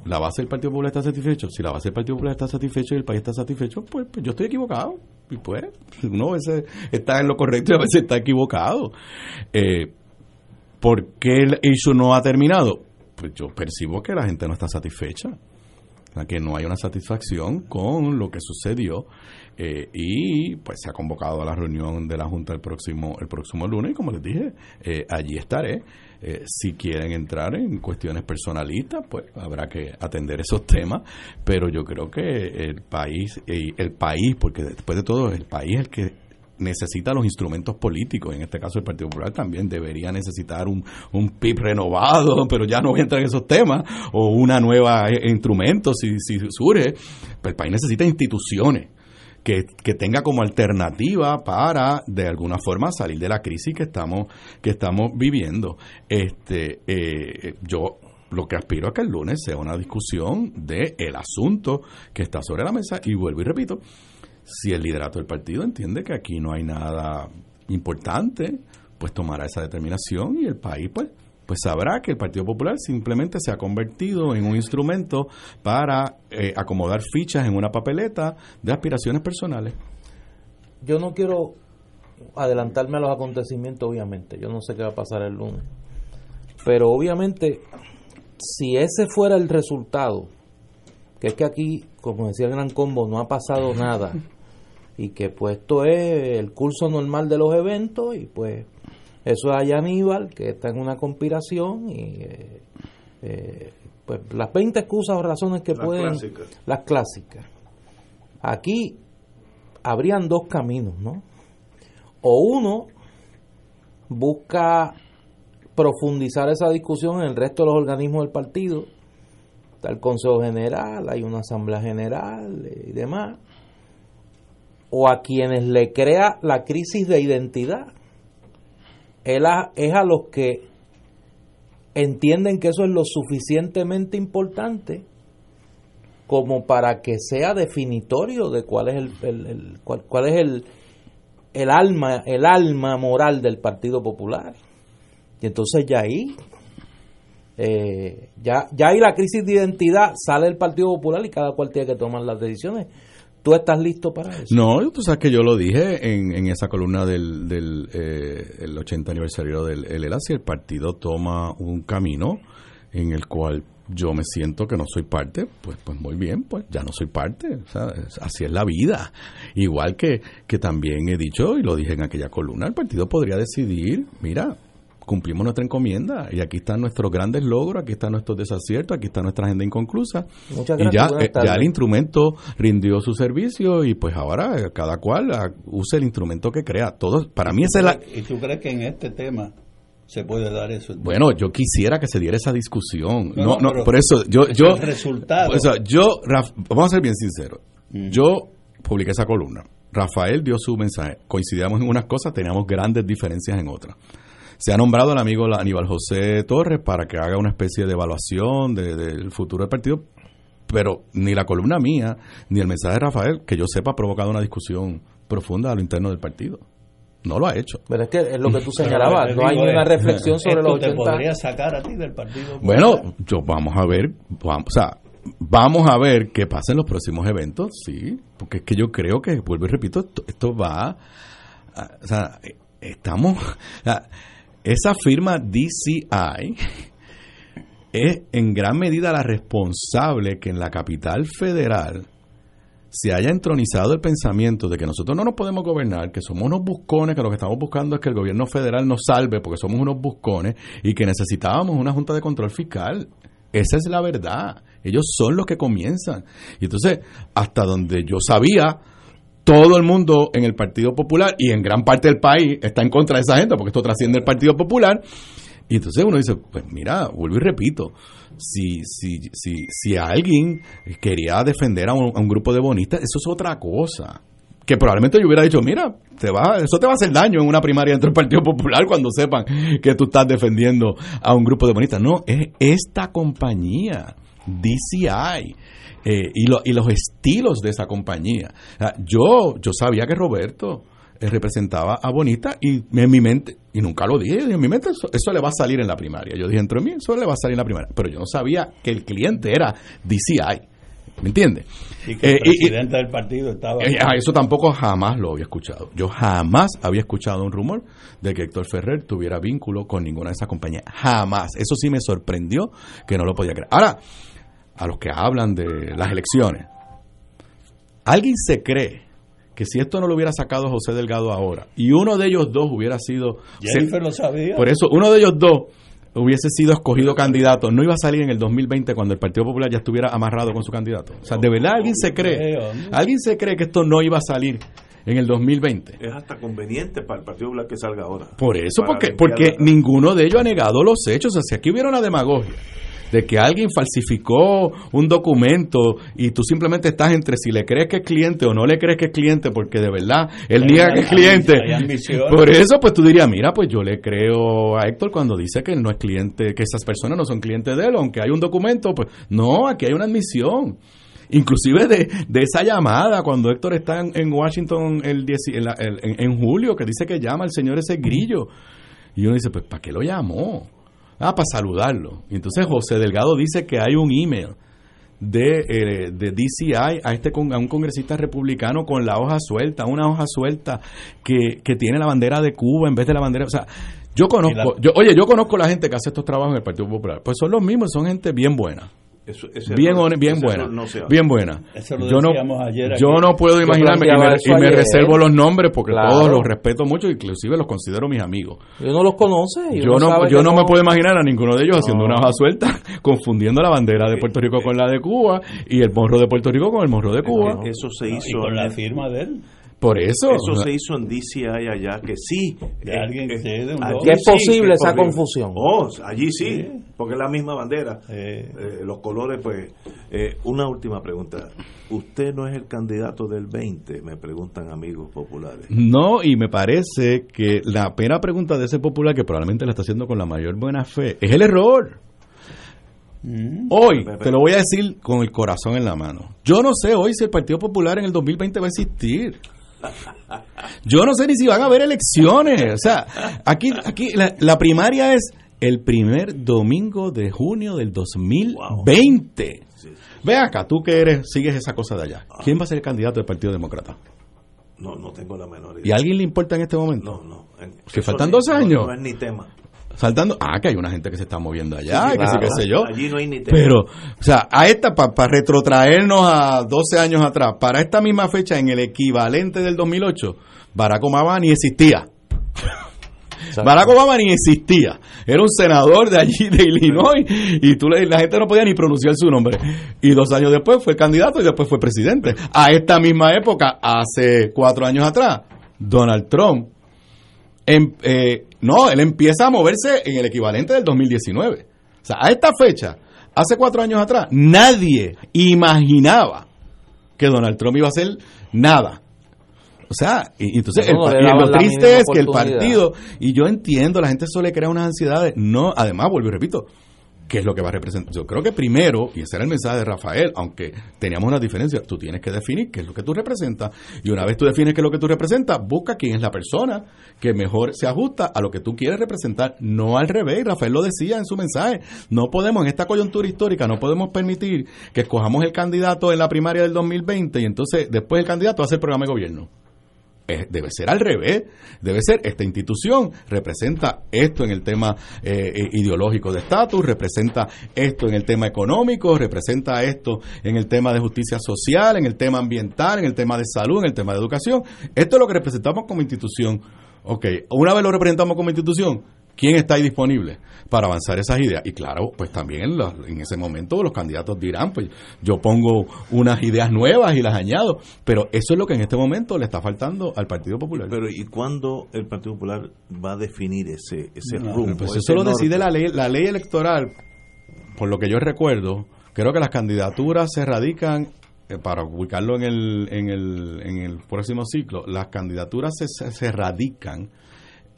¿La base del Partido Popular está satisfecho? Si la base del Partido Popular está satisfecho y el país está satisfecho, pues, pues yo estoy equivocado. Y pues, uno a veces está en lo correcto y a veces está equivocado. Eh, ¿Por qué el no ha terminado? Pues yo percibo que la gente no está satisfecha que no hay una satisfacción con lo que sucedió eh, y pues se ha convocado a la reunión de la Junta el próximo el próximo lunes y como les dije eh, allí estaré eh, si quieren entrar en cuestiones personalistas pues habrá que atender esos temas pero yo creo que el país el país porque después de todo el país es el que necesita los instrumentos políticos, en este caso el Partido Popular también debería necesitar un, un PIB renovado, pero ya no voy en esos temas, o una nueva eh, instrumento si, si surge. Pero el país necesita instituciones. Que, tenga como alternativa para de alguna forma salir de la crisis que estamos que estamos viviendo. Este eh, yo lo que aspiro a que el lunes sea una discusión de el asunto que está sobre la mesa. Y vuelvo y repito si el liderato del partido entiende que aquí no hay nada importante, pues tomará esa determinación y el país pues pues sabrá que el Partido Popular simplemente se ha convertido en un instrumento para eh, acomodar fichas en una papeleta de aspiraciones personales. Yo no quiero adelantarme a los acontecimientos, obviamente. Yo no sé qué va a pasar el lunes. Pero obviamente, si ese fuera el resultado, que es que aquí, como decía el Gran Combo, no ha pasado nada y que pues esto es el curso normal de los eventos y pues eso es allá Aníbal que está en una conspiración y eh, eh, pues las 20 excusas o razones que pueden las clásicas. Aquí habrían dos caminos no o uno busca profundizar esa discusión en el resto de los organismos del partido. Está el Consejo General hay una Asamblea General y demás. O a quienes le crea la crisis de identidad. Es a los que entienden que eso es lo suficientemente importante como para que sea definitorio de cuál es el, cuál, es el, el alma el alma moral del Partido Popular. Y entonces ya ahí eh, ya ya ahí la crisis de identidad sale del Partido Popular y cada cual tiene que tomar las decisiones ¿Tú estás listo para eso? No, tú sabes que yo lo dije en, en esa columna del, del eh, el 80 aniversario del el Si el partido toma un camino en el cual yo me siento que no soy parte, pues pues muy bien, pues ya no soy parte, sea, así es la vida. Igual que, que también he dicho, y lo dije en aquella columna, el partido podría decidir, mira, cumplimos nuestra encomienda y aquí están nuestros grandes logros, aquí están nuestros desaciertos, aquí está nuestra agenda inconclusa. Muchas y ya, eh, ya el instrumento rindió su servicio y pues ahora eh, cada cual uh, use el instrumento que crea. Todo, para mí esa es la... ¿Y tú crees que en este tema se puede dar eso? Bueno, yo quisiera que se diera esa discusión. No, no, por eso yo... yo resultado. yo, vamos a ser bien sinceros, mm. yo publiqué esa columna. Rafael dio su mensaje. Coincidíamos en unas cosas, teníamos grandes diferencias en otras. Se ha nombrado al amigo Aníbal José Torres para que haga una especie de evaluación del futuro del partido, pero ni la columna mía, ni el mensaje de Rafael, que yo sepa, ha provocado una discusión profunda a lo interno del partido. No lo ha hecho. Pero es que es lo que tú señalabas, no hay una reflexión sobre los 80. podría sacar a ti del partido? Bueno, yo vamos a ver, vamos, o sea, vamos a ver qué pasa en los próximos eventos, sí, porque es que yo creo que, vuelvo y repito, esto, va, o sea, estamos, esa firma DCI es en gran medida la responsable que en la capital federal se haya entronizado el pensamiento de que nosotros no nos podemos gobernar, que somos unos buscones, que lo que estamos buscando es que el gobierno federal nos salve porque somos unos buscones y que necesitábamos una junta de control fiscal. Esa es la verdad. Ellos son los que comienzan. Y entonces, hasta donde yo sabía, todo el mundo en el Partido Popular y en gran parte del país está en contra de esa agenda porque esto trasciende el Partido Popular. Y entonces uno dice, pues mira, vuelvo y repito, si, si, si, si alguien quería defender a un, grupo de bonistas, eso es otra cosa. Que probablemente yo hubiera dicho, mira, te va, eso te va a hacer daño en una primaria dentro del Partido Popular cuando sepan que tú estás defendiendo a un grupo de bonistas. No, es esta compañía DCI. Eh, y, y los estilos de esa compañía. yo, yo sabía que Roberto eh, representaba a Bonita y en mi mente, y nunca lo dije, en mi mente eso, le va a salir en la primaria. Yo dije, entre mí, eso le va a salir en la primaria. Pero yo no sabía que el cliente era DCI. ¿Me entiendes? Y que el eh, presidente del partido estaba. Eh, ah, eso tampoco jamás lo había escuchado. Yo jamás había escuchado un rumor de que Héctor Ferrer tuviera vínculo con ninguna de esas compañías. Jamás. Eso sí me sorprendió que no lo podía creer. Ahora, a los que hablan de las elecciones, ¿alguien se cree que si esto no lo hubiera sacado José Delgado ahora y uno de ellos dos hubiera sido Jennifer lo sabía por eso uno de ellos dos hubiese sido escogido candidato no iba a salir en el 2020 cuando el Partido Popular ya estuviera amarrado con su candidato o sea de verdad alguien se cree alguien se cree que esto no iba a salir en el 2020. Es hasta conveniente para el Partido Popular que salga ahora. Por eso, porque, porque ninguno de ellos ha negado los hechos. O sea, si aquí hubiera una demagogia de que alguien falsificó un documento y tú simplemente estás entre si le crees que es cliente o no le crees que es cliente porque de verdad él niega que es cliente. Por eso pues tú dirías, mira, pues yo le creo a Héctor cuando dice que él no es cliente, que esas personas no son clientes de él, aunque hay un documento, pues no, aquí hay una admisión inclusive de, de, esa llamada cuando Héctor está en, Washington el, en, julio, que dice que llama al señor ese grillo. Y uno dice, pues ¿para qué lo llamó? Ah, para saludarlo. Entonces José Delgado dice que hay un email de, eh, de DCI a, este, a un congresista republicano con la hoja suelta, una hoja suelta que, que tiene la bandera de Cuba en vez de la bandera. O sea, yo conozco, yo, oye, yo conozco la gente que hace estos trabajos en el Partido Popular. Pues son los mismos, son gente bien buena bien, bien buena. bien buena. yo no, yo no puedo imaginarme y me, reservo los nombres porque todos los respeto mucho, inclusive los considero mis amigos. Yo no los conoce. Yo no, yo no me puedo imaginar a ninguno de ellos haciendo una hoja suelta, confundiendo la bandera de Puerto Rico con la de Cuba y el morro de Puerto Rico con el morro de Cuba. Eso se hizo. Y con la firma de él. Por eso. Eso se hizo en DCI allá, que sí. De eh, alguien que, eh, es posible esa confusión. Oh, allí sí, porque es la misma bandera. Eh, los colores, pues. una última pregunta. ¿Usted no es el candidato del 20? Me preguntan amigos populares. No, y me parece que la pena pregunta de ese popular, que probablemente la está haciendo con la mayor buena fe, es el error. Mm. Hoy, te lo voy a decir con el corazón en la mano. Yo no sé hoy si el Partido Popular en el 2020 va a existir. Yo no sé ni si van a haber elecciones. O sea, aquí, aquí la, primaria es el primer domingo de junio del 2020. Ve acá, tú que eres, sigues esa cosa de allá. ¿Quién va a ser el candidato del Partido Demócrata? No, no tengo la menor idea. ¿Y a alguien le importa en este momento? No, no. que faltan dos años. No, es ni tema saltando. Ah, que hay una gente que se está moviendo allá, que sí, qué sé yo. Allí no hay ni. Pero, o sea, a esta, para retrotraernos a 12 años atrás, para esta misma fecha, en el equivalente del 2008, Barack Obama ni existía. Barack Obama ni existía. Era un senador de allí, de Illinois, y tú, la gente no podía ni pronunciar su nombre. Y dos años después fue candidato y después fue presidente. A esta misma época, hace cuatro años atrás, Donald Trump, em, eh, no, él empieza a moverse en el equivalente del 2019. O sea, a esta fecha, hace cuatro años atrás, nadie imaginaba que Donald Trump iba a hacer nada. O sea, y, entonces el, lo triste es que el partido, y yo entiendo, la gente suele crear unas ansiedades, no, además, vuelvo y repito, qué es lo que va a representar. Yo creo que primero, y ese era el mensaje de Rafael, aunque teníamos una diferencia, tú tienes que definir qué es lo que tú representas. Y una vez tú defines qué es lo que tú representas, busca quién es la persona que mejor se ajusta a lo que tú quieres representar, no al revés. Rafael lo decía en su mensaje. No podemos, en esta coyuntura histórica, no podemos permitir que escojamos el candidato en la primaria del 2020 y entonces después el candidato hace el programa de gobierno debe ser al revés, debe ser esta institución representa esto en el tema eh, eh, ideológico de estatus, representa esto en el tema económico, representa esto en el tema de justicia social, en el tema ambiental, en el tema de salud, en el tema de educación. Esto es lo que representamos como institución. Ok, una vez lo representamos como institución, ¿quién está ahí disponible? para avanzar esas ideas. Y claro, pues también en, ese momento los candidatos dirán, pues yo pongo unas ideas nuevas y las añado, pero eso es lo que en este momento le está faltando al Partido Popular. Pero ¿y cuándo el Partido Popular va a definir ese, ese rumbo? Pues eso lo decide la ley, la ley electoral, por lo que yo recuerdo, creo que las candidaturas se radican eh, para ubicarlo en el, en el, en el próximo ciclo, las candidaturas se, se radican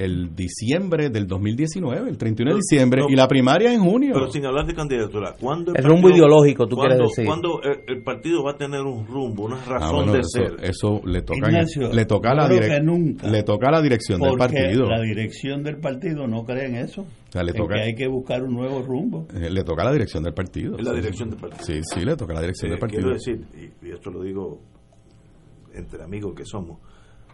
el diciembre del 2019, el 31 de diciembre, y la primaria en junio. Pero sin hablar de candidatura, ¿cuándo el, rumbo ideológico, tú quieres decir? ¿Cuándo el, partido va a tener un rumbo, una ah, razón de ser? Eso le toca, le toca, a la le toca a la dirección del partido. La dirección del partido no cree en eso. le toca, que hay que buscar un nuevo rumbo. Eh, le toca a la dirección del partido. la dirección del partido. Sí, sí, le toca a la dirección del eh, partido. Quiero decir, y esto lo digo entre amigos que somos,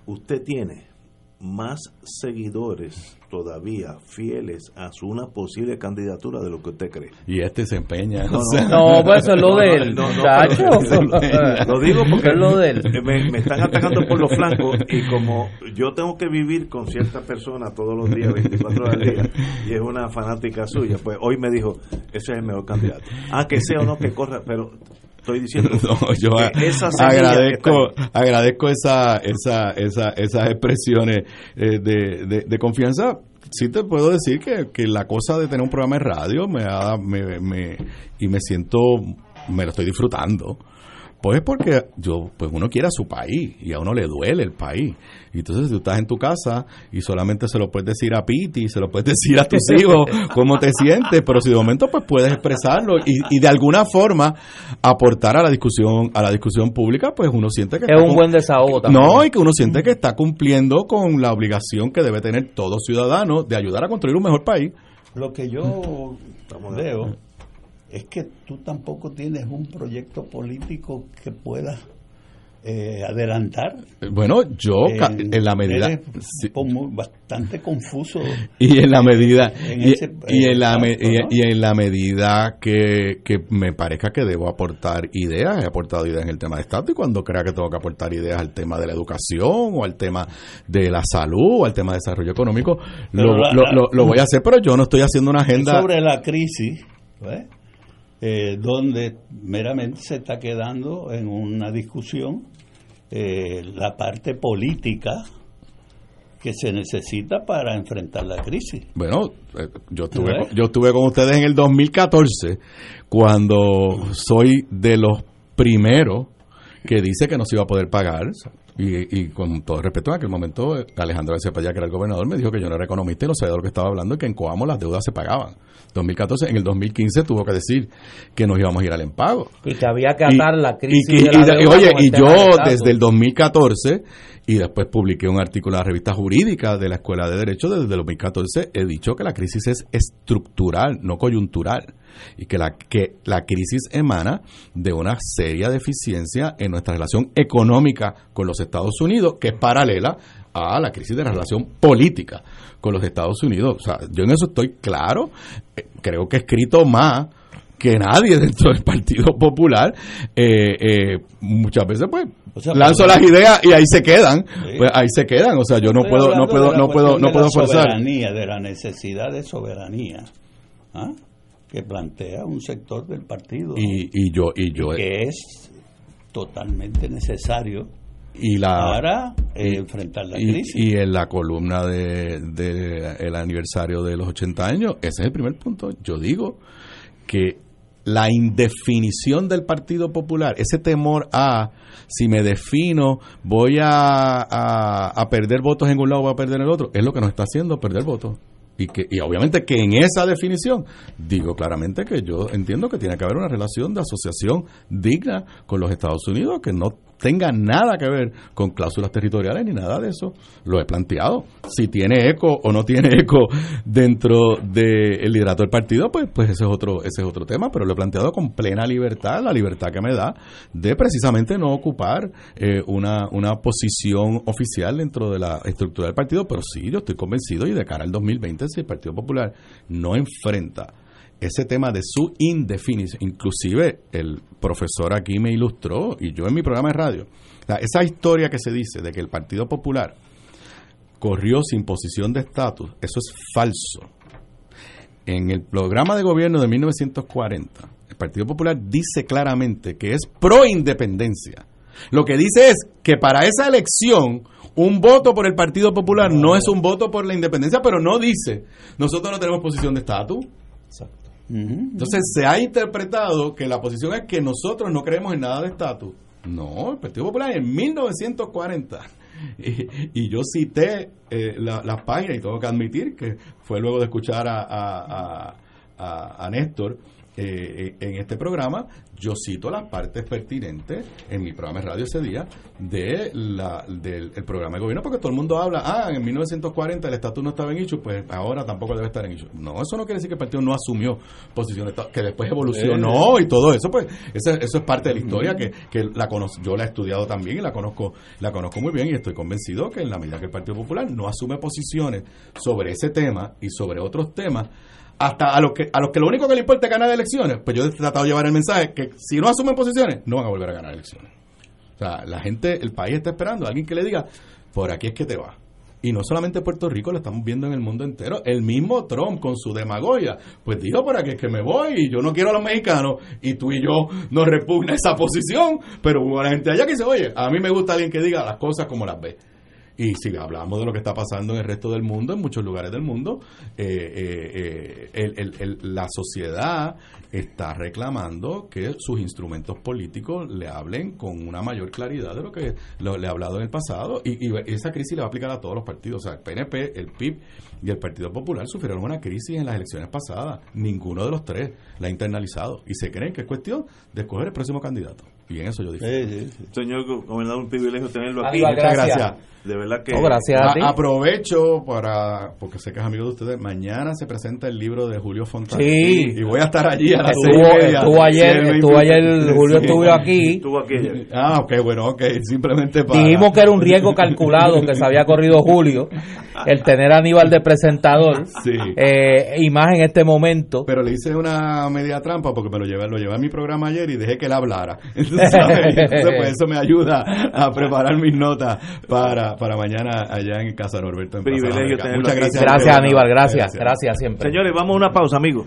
usted tiene más seguidores todavía fieles a su una posible candidatura de lo que usted cree. Y este se empeña. No, no, pues eso es lo de él, Lo digo porque es lo de él. Me, están atacando por los flancos y como yo tengo que vivir con cierta persona todos los días, 24 horas al día, y es una fanática suya, pues hoy me dijo, ese es el mejor candidato. Ah, que sea o no que corra, pero estoy diciendo. Yo agradezco agradezco esa, esa, esa, esas expresiones eh, de, de, confianza. Sí te puedo decir que, que, la cosa de tener un programa de radio me, ha, me, me y me siento me lo estoy disfrutando pues porque yo, pues uno quiere a su país y a uno le duele el país. Y entonces si tú estás en tu casa y solamente se lo puedes decir a Piti, se lo puedes decir a tus hijos cómo te sientes, pero si de momento pues puedes expresarlo y, y de alguna forma aportar a la discusión, a la discusión pública, pues uno siente que es un buen desahogo también. No, y que uno siente que está cumpliendo con la obligación que debe tener todo ciudadano de ayudar a construir un mejor país. Lo que yo veo es que tú tampoco tienes un proyecto político que pueda eh, adelantar. Bueno, yo en la medida bastante confuso y en la medida y, en la y, en la medida que, que, me parezca que debo aportar ideas, he aportado ideas en el tema de estatus y cuando crea que tengo que aportar ideas al tema de la educación o al tema de la salud o al tema de desarrollo económico, lo, lo, voy a hacer, pero yo no estoy haciendo una agenda sobre la crisis. ¿ves? Eh, donde meramente se está quedando en una discusión eh, la parte política que se necesita para enfrentar la crisis. Bueno, eh, yo estuve, yo estuve con ustedes en el 2014 cuando soy de los primeros que dice que no se iba a poder pagar. Y, con todo respeto, en aquel momento Alejandro García Payá, que era el gobernador, me dijo que yo no era economista y no sabía de lo que estaba hablando y que en Coamo las deudas se pagaban. 2014, en el 2015 tuvo que decir que nos íbamos a ir al empago. Y que había que atar la crisis. Y, y oye, y yo desde el 2014 y después publiqué un artículo en la revista jurídica de la Escuela de Derecho desde el 2014, he dicho que la crisis es estructural, no coyuntural, y que la, que la crisis emana de una seria deficiencia en nuestra relación económica con los Estados Unidos, que es paralela a la crisis de la relación política con los Estados Unidos. O sea, yo en eso estoy claro, eh, creo que he escrito más que nadie dentro del Partido Popular. Eh, eh, muchas veces pues lanzo las ideas y ahí se quedan pues ahí se quedan o sea yo no puedo no puedo no puedo no puedo forzar soberanía de la necesidad de soberanía ¿ah? que plantea un sector del partido y, y yo y yo que es totalmente necesario y la, para eh, enfrentar la crisis. Y, en la columna del de, el aniversario de los 80 años, ese es el primer punto. Yo digo que la indefinición del Partido Popular, ese temor a si me defino voy a, a, perder votos en un lado voy a perder en el otro, es lo que nos está haciendo perder votos. Y, que, y obviamente que en esa definición digo claramente que yo entiendo que tiene que haber una relación de asociación digna con los Estados Unidos, que no tenga nada que ver con cláusulas territoriales ni nada de eso. Lo he planteado. Si tiene eco o no tiene eco dentro del liderato del partido, pues, pues ese es otro, ese es otro tema, pero lo he planteado con plena libertad, la libertad que me da de precisamente no ocupar eh, una, una posición oficial dentro de la estructura del partido, pero sí, yo estoy convencido y de cara al 2020, si el Partido Popular no enfrenta ese tema de su indefinición. Inclusive el profesor aquí me ilustró, y yo en mi programa de radio, esa historia que se dice de que el Partido Popular corrió sin posición de estatus, eso es falso. En el programa de gobierno de 1940, el Partido Popular dice claramente que es pro independencia. Lo que dice es que para esa elección un voto por el Partido Popular no es un voto por la independencia, pero no dice, nosotros no tenemos posición de estatus. Entonces se ha interpretado que la posición es que nosotros no creemos en nada de estatus. No, el Partido Popular en 1940 y, yo cité eh, las páginas y tengo que admitir que fue luego de escuchar a, a, a, a Néstor eh, en este programa, yo cito las partes pertinentes en mi programa de radio ese día de la, del programa de gobierno, porque todo el mundo habla, ah, en 1940 el estatus no estaba en hecho, pues ahora tampoco debe estar en hecho. No, eso no quiere decir que el partido no asumió posiciones, que después evolucionó y todo eso, pues eso, eso es parte de la historia que, que la conozco, yo la he estudiado también y la conozco, la conozco muy bien y estoy convencido que en la medida que el Partido Popular no asume posiciones sobre ese tema y sobre otros temas, hasta a los que a los que lo único que le importa es ganar elecciones, pues yo he tratado de llevar el mensaje que si no asumen posiciones, no van a volver a ganar elecciones. O sea, la gente, el país está esperando a alguien que le diga, por aquí es que te va. Y no solamente Puerto Rico, lo estamos viendo en el mundo entero. El mismo Trump con su demagogia, pues dijo por aquí es que me voy y yo no quiero a los mexicanos y tú y yo nos repugna esa posición, pero hubo la gente allá que dice, oye, a mí me gusta alguien que diga las cosas como las ve. Y si hablamos de lo que está pasando en el resto del mundo, en muchos lugares del mundo, eh, eh, eh, la sociedad está reclamando que sus instrumentos políticos le hablen con una mayor claridad de lo que le ha hablado en el pasado. Y, esa crisis le va a aplicar a todos los partidos. O sea, el PNP, el PIB y el Partido Popular sufrieron una crisis en las elecciones pasadas. Ninguno de los tres la ha internalizado. Y se creen que es cuestión de escoger el próximo candidato. Y en eso yo dije. Señor gobernador, un privilegio tenerlo aquí. Muchas gracias. De verdad que. gracias aprovecho para, porque sé que es amigo de ustedes, mañana se presenta el libro de Julio Fontana. Sí. Y voy a estar allí a las estuvo, Estuvo ayer, estuvo ayer, Julio estuvo aquí. Estuvo aquí ayer. Ah, ok, bueno, ok. Simplemente para. Dijimos que era un riesgo calculado que se había corrido Julio, el tener a Aníbal de presentador. Sí. Eh, y más en este momento. Pero le hice una media trampa porque me lo llevé, lo llevé a mi programa ayer y dejé que él hablara. Entonces, pues eso me ayuda a preparar mis notas para, para mañana allá en Casa Norberto. En Privilegio Muchas gracias. Gracias, Aníbal. Gracias. Gracias, siempre. Señores, vamos a una pausa, amigos.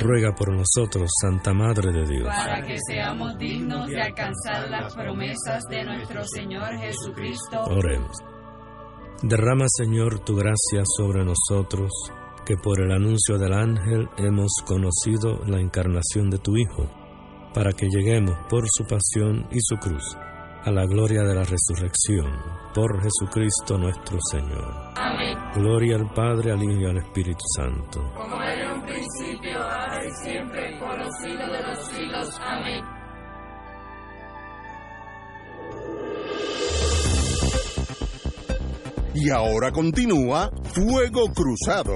Ruega por nosotros, Santa Madre de Dios. Para que seamos dignos de alcanzar las promesas de nuestro Señor Jesucristo. Oremos. Derrama, Señor, tu gracia sobre nosotros, que por el anuncio del ángel hemos conocido la encarnación de tu Hijo, para que lleguemos por su pasión y su cruz a la gloria de la resurrección, por Jesucristo nuestro Señor. Amén. Gloria al Padre, al Hijo y al Espíritu Santo. Como era un principio, los siglos de los siglos. Amén. Y ahora continúa Fuego Cruzado.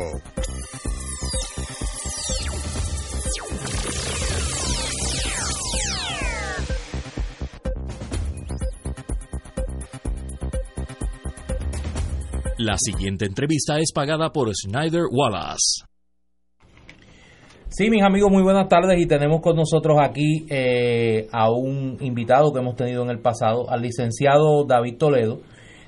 La siguiente entrevista es pagada por Snyder Wallace. Sí, mis amigos, muy buenas tardes y tenemos con nosotros aquí eh, a un invitado que hemos tenido en el pasado, al licenciado David Toledo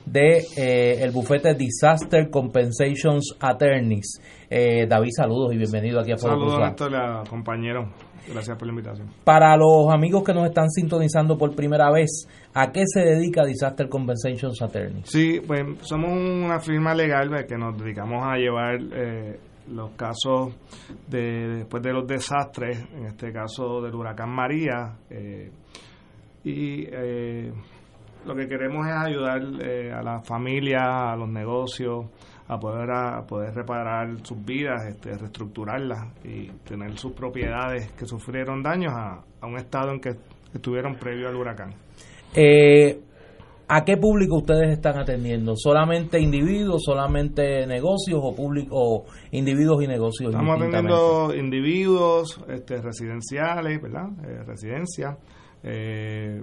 de eh, el bufete Disaster Compensations Attorneys. Eh, David, saludos y bienvenido aquí a Foro Saludos, compañero. Gracias por la invitación. Para los amigos que nos están sintonizando por primera vez, ¿a qué se dedica Disaster Compensations Attorneys? Sí, pues somos una firma legal que nos dedicamos a llevar eh, los casos de después de los desastres, en este caso del huracán María, eh, y eh, lo que queremos es ayudar eh, a las familias, a los negocios, a poder a poder reparar sus vidas, este, reestructurarlas y tener sus propiedades que sufrieron daños a, a un estado en que estuvieron previo al huracán. Eh, ¿A qué público ustedes están atendiendo? ¿Solamente individuos, solamente negocios o público, individuos y negocios? Estamos atendiendo individuos, este, residenciales, ¿verdad? Eh, residencias, eh,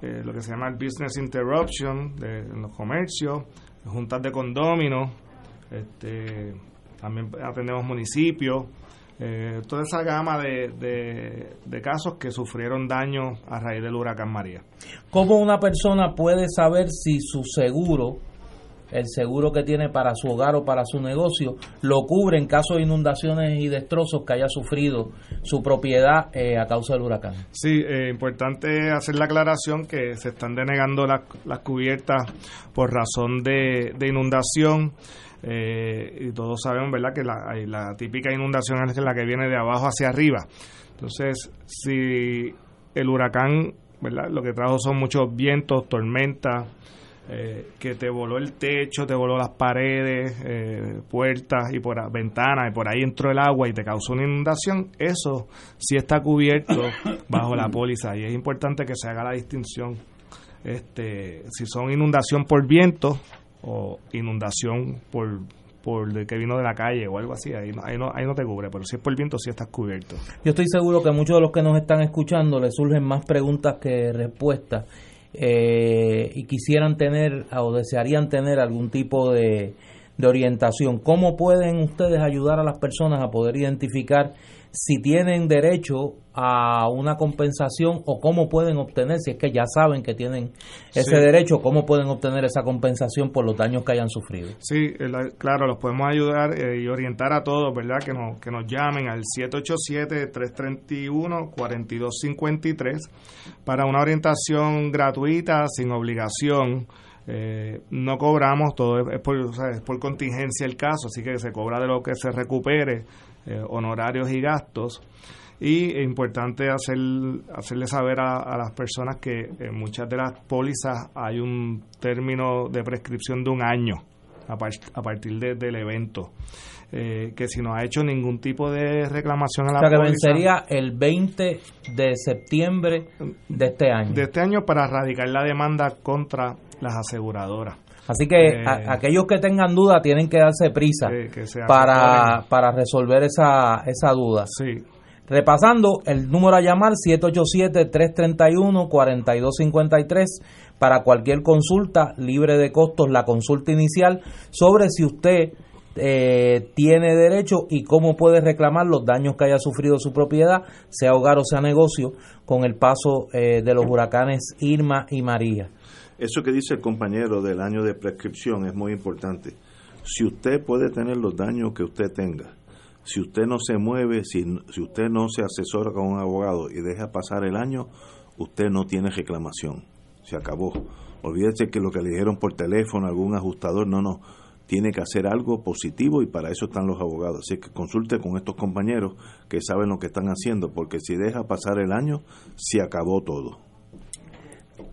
eh, lo que se llama el business interruption de, en los comercios, juntas de condóminos, este, también atendemos municipios, eh, toda esa gama de, de, casos que sufrieron daño a raíz del huracán María. ¿Cómo una persona puede saber si su seguro, el seguro que tiene para su hogar o para su negocio, lo cubre en caso de inundaciones y destrozos que haya sufrido su propiedad eh, a causa del huracán? Sí, eh, importante hacer la aclaración que se están denegando las, las cubiertas por razón de, de inundación. Eh, y todos sabemos, ¿verdad?, que la, la típica inundación es la que viene de abajo hacia arriba. Entonces, si el huracán, ¿verdad?, lo que trajo son muchos vientos, tormentas, eh, que te voló el techo, te voló las paredes, eh, puertas y por ventanas y por ahí entró el agua y te causó una inundación, eso sí está cubierto bajo la póliza y es importante que se haga la distinción. Este, si son inundación por viento, o inundación por por el que vino de la calle o algo así, ahí no, ahí no, ahí no te cubre, pero si es por el viento sí estás cubierto. Yo estoy seguro que muchos de los que nos están escuchando les surgen más preguntas que respuestas eh, y quisieran tener o desearían tener algún tipo de, de orientación. ¿Cómo pueden ustedes ayudar a las personas a poder identificar si tienen derecho a una compensación o cómo pueden obtener, si es que ya saben que tienen ese derecho, cómo pueden obtener esa compensación por los daños que hayan sufrido. Sí, claro, los podemos ayudar eh, y orientar a todos, ¿verdad? Que nos, que nos llamen al 787-331-4253 para una orientación gratuita, sin obligación. Eh, no cobramos, todo es por, es por contingencia el caso, así que se cobra de lo que se recupere eh, honorarios y gastos. Y es importante hacer, hacerle saber a, las personas que en muchas de las pólizas hay un término de prescripción de un año a, a partir del evento. Eh, que si no ha hecho ningún tipo de reclamación a la o sea, que vencería el 20 de septiembre de este año. De este año para radicar la demanda contra las aseguradoras. Así que eh, aquellos que tengan duda tienen que darse prisa para, para resolver esa, esa duda. Sí. Repasando, el número a llamar 787-331-4253 para cualquier consulta libre de costos, la consulta inicial sobre si usted eh, tiene derecho y cómo puede reclamar los daños que haya sufrido su propiedad, sea hogar o sea negocio, con el paso eh, de los huracanes Irma y María. Eso que dice el compañero del año de prescripción es muy importante. Si usted puede tener los daños que usted tenga, si usted no se mueve, si, si usted no se asesora con un abogado y deja pasar el año, usted no tiene reclamación. Se acabó. Olvídese que lo que le dijeron por teléfono, algún ajustador, no, no. Tiene que hacer algo positivo y para eso están los abogados. Así que consulte con estos compañeros que saben lo que están haciendo, porque si deja pasar el año, se acabó todo.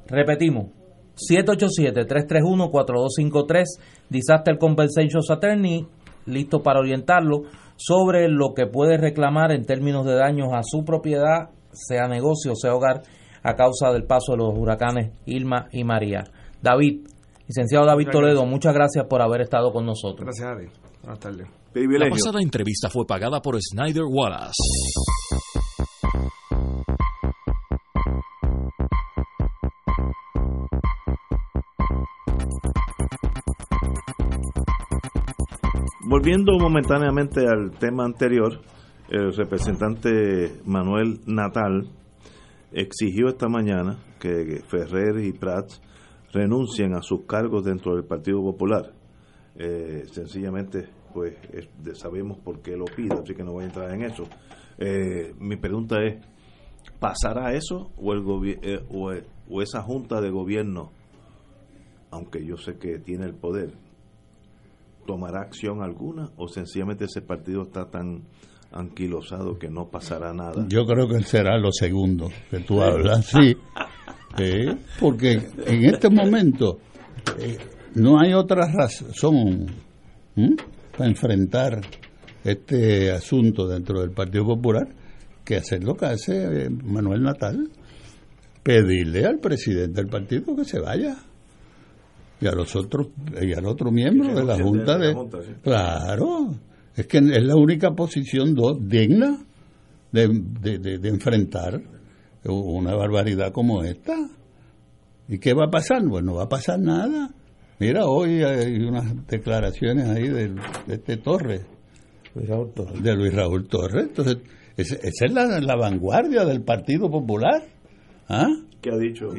Repetimos, 787-331-4253, Disaster Compensation Attorney, listo para orientarlo sobre lo que puede reclamar en términos de daños a su propiedad, sea negocio, sea hogar, a causa del paso de los huracanes Irma y María. David, licenciado David Toledo, muchas gracias por haber estado con nosotros. Gracias, David. Buenas tardes. La pasada entrevista fue pagada por Snyder Wallace. Volviendo momentáneamente al tema anterior, el representante Manuel Natal exigió esta mañana que Ferrer y Prats renuncien a sus cargos dentro del Partido Popular. Eh, sencillamente, pues sabemos por qué lo pide, así que no voy a entrar en eso. Eh, mi pregunta es, ¿pasará eso o, el eh, o esa junta de gobierno, aunque yo sé que tiene el poder, tomará acción alguna o sencillamente ese partido está tan anquilosado que no pasará nada. Yo creo que será lo segundo que tú hablas, sí. porque en este momento eh, no hay otra razón para enfrentar este asunto dentro del Partido Popular que hacer lo que hace eh, Manuel Natal, pedirle al presidente del partido que se vaya y a los otros y al otro miembro de la junta de, claro es que es la única posición digna de, de, enfrentar una barbaridad como esta. ¿Y qué va a pasar? Pues no va a pasar nada. Mira, hoy hay unas declaraciones ahí de, este Torres, de Luis Raúl Torres. Entonces, esa es la, vanguardia del Partido Popular. ¿Ah? ¿Qué ha dicho?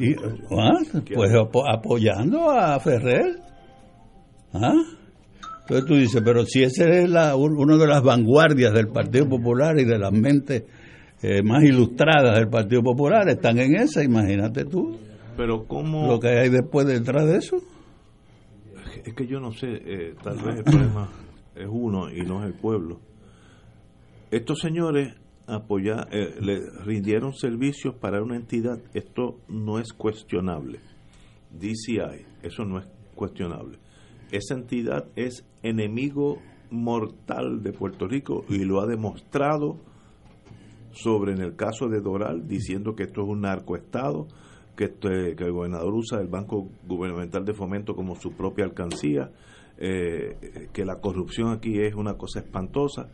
¿ah? Pues apoyando a Ferrer. ¿Ah? Entonces tú dices, pero si ese es la, una de las vanguardias del Partido Popular y de las mentes eh, más ilustradas del Partido Popular, están en esa, imagínate tú. Pero ¿cómo...? Lo que hay después detrás de eso. Es que yo no sé, eh, tal vez el problema es uno y no es el pueblo. Estos señores apoya, eh, le rindieron servicios para una entidad, esto no es cuestionable. DCI, eso no es cuestionable esa entidad es enemigo mortal de Puerto Rico y lo ha demostrado sobre en el caso de Doral, diciendo que esto es un narcoestado, que, este, que el gobernador usa el Banco Gubernamental de Fomento como su propia alcancía, eh, que la corrupción aquí es una cosa espantosa,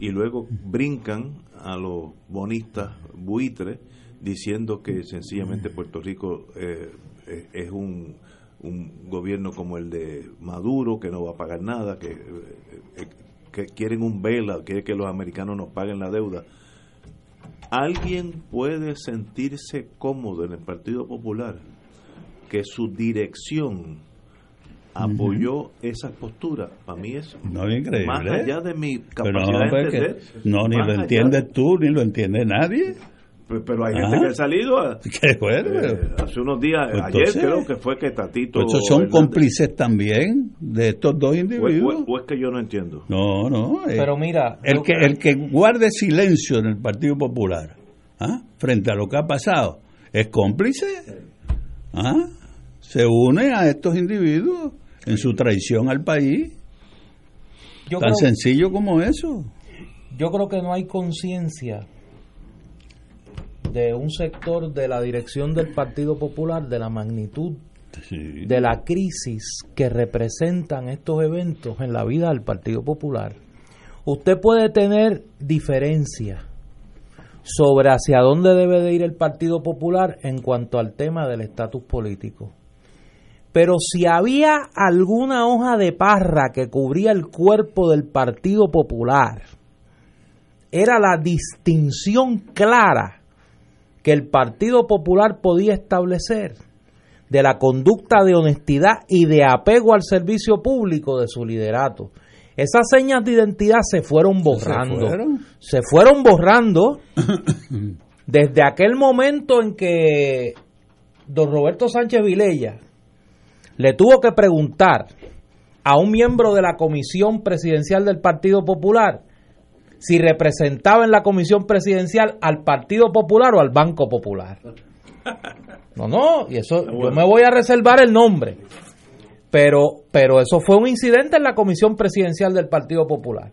y luego brincan a los bonistas buitres diciendo que sencillamente Puerto Rico eh, es un un gobierno como el de Maduro, que no va a pagar nada, que, eh, que quieren un vela, quiere que los americanos nos paguen la deuda. ¿Alguien puede sentirse cómodo en el Partido Popular que su dirección apoyó esa postura? Para mí es no, increíble. más allá de mi capacidad de entender. No, ni lo entiendes tú, ni lo entiende nadie. Pero hay gente que ha salido eh, hace unos días, pues ayer creo que fue que Tatito. Pues son cómplices también de estos dos individuos. O, es que yo no entiendo. No, no. Eh, Pero mira. El que, el que guarde silencio en el Partido Popular ¿ah? frente a lo que ha pasado es cómplice. ¿ah? Se une a estos individuos en su traición al país. Tan sencillo como eso. Yo creo que no hay conciencia de un sector de la dirección del Partido Popular de la magnitud de la crisis que representan estos eventos en la vida del Partido Popular. Usted puede tener diferencia sobre hacia dónde debe de ir el Partido Popular en cuanto al tema del estatus político. Pero si había alguna hoja de parra que cubría el cuerpo del Partido Popular, era la distinción clara que el Partido Popular podía establecer de la conducta de honestidad y de apego al servicio público de su liderato. Esas señas de identidad se fueron borrando. ¿Se fueron? borrando desde aquel momento en que don Roberto Sánchez Vilella le tuvo que preguntar a un miembro de la comisión presidencial del Partido Popular si representaba en la comisión presidencial al Partido Popular o al Banco Popular. No, no, y eso yo me voy a reservar el nombre. Pero, pero eso fue un incidente en la comisión presidencial del Partido Popular.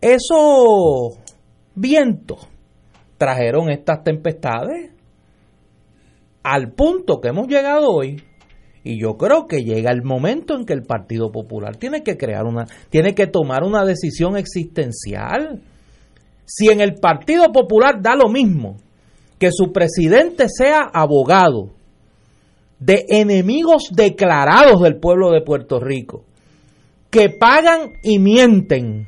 Esos vientos trajeron estas tempestades al punto que hemos llegado hoy y yo creo que llega el momento en que el Partido Popular tiene que crear una, tiene que tomar una decisión existencial. Si en el Partido Popular da lo mismo que su presidente sea abogado de enemigos declarados del pueblo de Puerto Rico, que pagan y mienten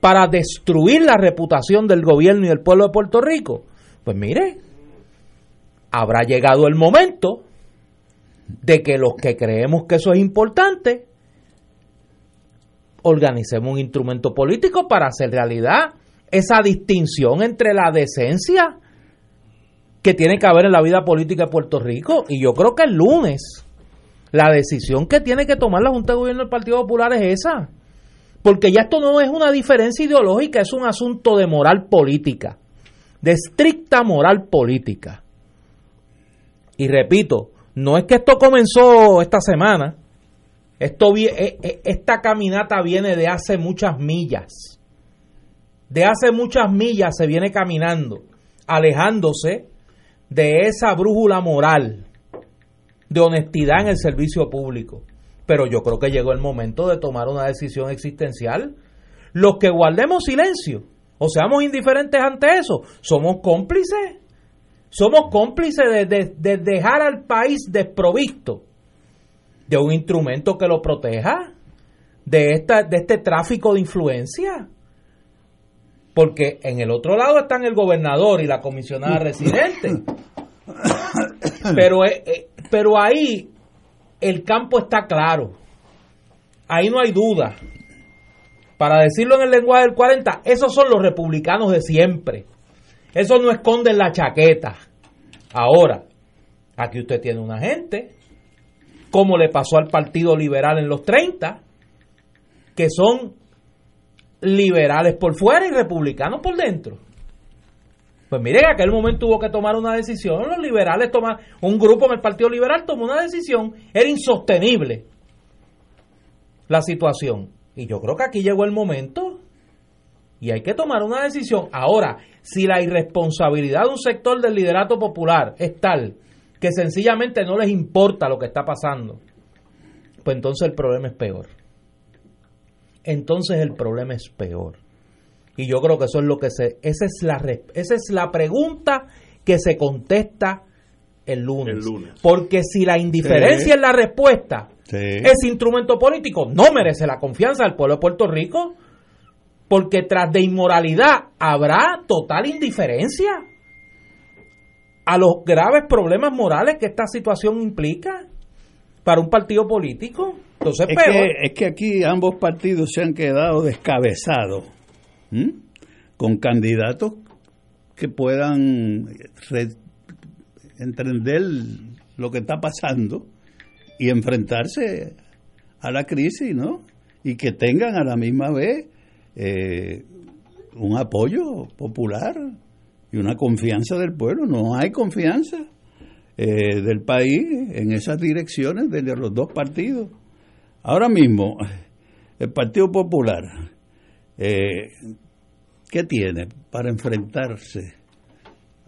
para destruir la reputación del gobierno y del pueblo de Puerto Rico. Pues mire, habrá llegado el momento de que los que creemos que eso es importante, organicemos un instrumento político para hacer realidad esa distinción entre la decencia que tiene que haber en la vida política de Puerto Rico. Y yo creo que el lunes la decisión que tiene que tomar la Junta de Gobierno del Partido Popular es esa. Porque ya esto no es una diferencia ideológica, es un asunto de moral política, de estricta moral política. Y repito, no es que esto comenzó esta semana, esto, e, e, esta caminata viene de hace muchas millas. De hace muchas millas se viene caminando, alejándose de esa brújula moral de honestidad en el servicio público. Pero yo creo que llegó el momento de tomar una decisión existencial. Los que guardemos silencio o seamos indiferentes ante eso, somos cómplices. Somos cómplices de, dejar al país desprovisto de un instrumento que lo proteja de, esta, de este tráfico de influencia. Porque en el otro lado están el gobernador y la comisionada residente. Pero, eh, eh, pero ahí el campo está claro. Ahí no hay duda. Para decirlo en el lenguaje del 40, esos son los republicanos de siempre. Eso no esconden la chaqueta. Ahora, aquí usted tiene una gente, como le pasó al Partido Liberal en los 30, que son liberales por fuera y republicanos por dentro. Pues mire, en aquel momento tuvo que tomar una decisión, los liberales toman, un grupo en el Partido Liberal tomó una decisión, era insostenible la situación. Y yo creo que aquí llegó el momento y hay que tomar una decisión. Ahora, si la irresponsabilidad de un sector del liderato popular es tal que sencillamente no les importa lo que está pasando, pues entonces el problema es peor. Entonces el problema es peor. Y yo creo que eso es lo que se esa es la esa es la pregunta que se contesta el lunes. Porque si la indiferencia es la respuesta, ese instrumento político no merece la confianza del pueblo de Puerto Rico, porque tras de inmoralidad habrá total indiferencia a los graves problemas morales que esta situación implica para un partido político. Entonces, es, que, es que aquí ambos partidos se han quedado descabezados con candidatos que puedan entender lo que está pasando y enfrentarse a la crisis, ¿no? Y que tengan a la misma vez eh, un apoyo popular y una confianza del pueblo. No hay confianza eh, del país en esas direcciones de los dos partidos. Ahora mismo, el Partido Popular eh, ¿qué tiene para enfrentarse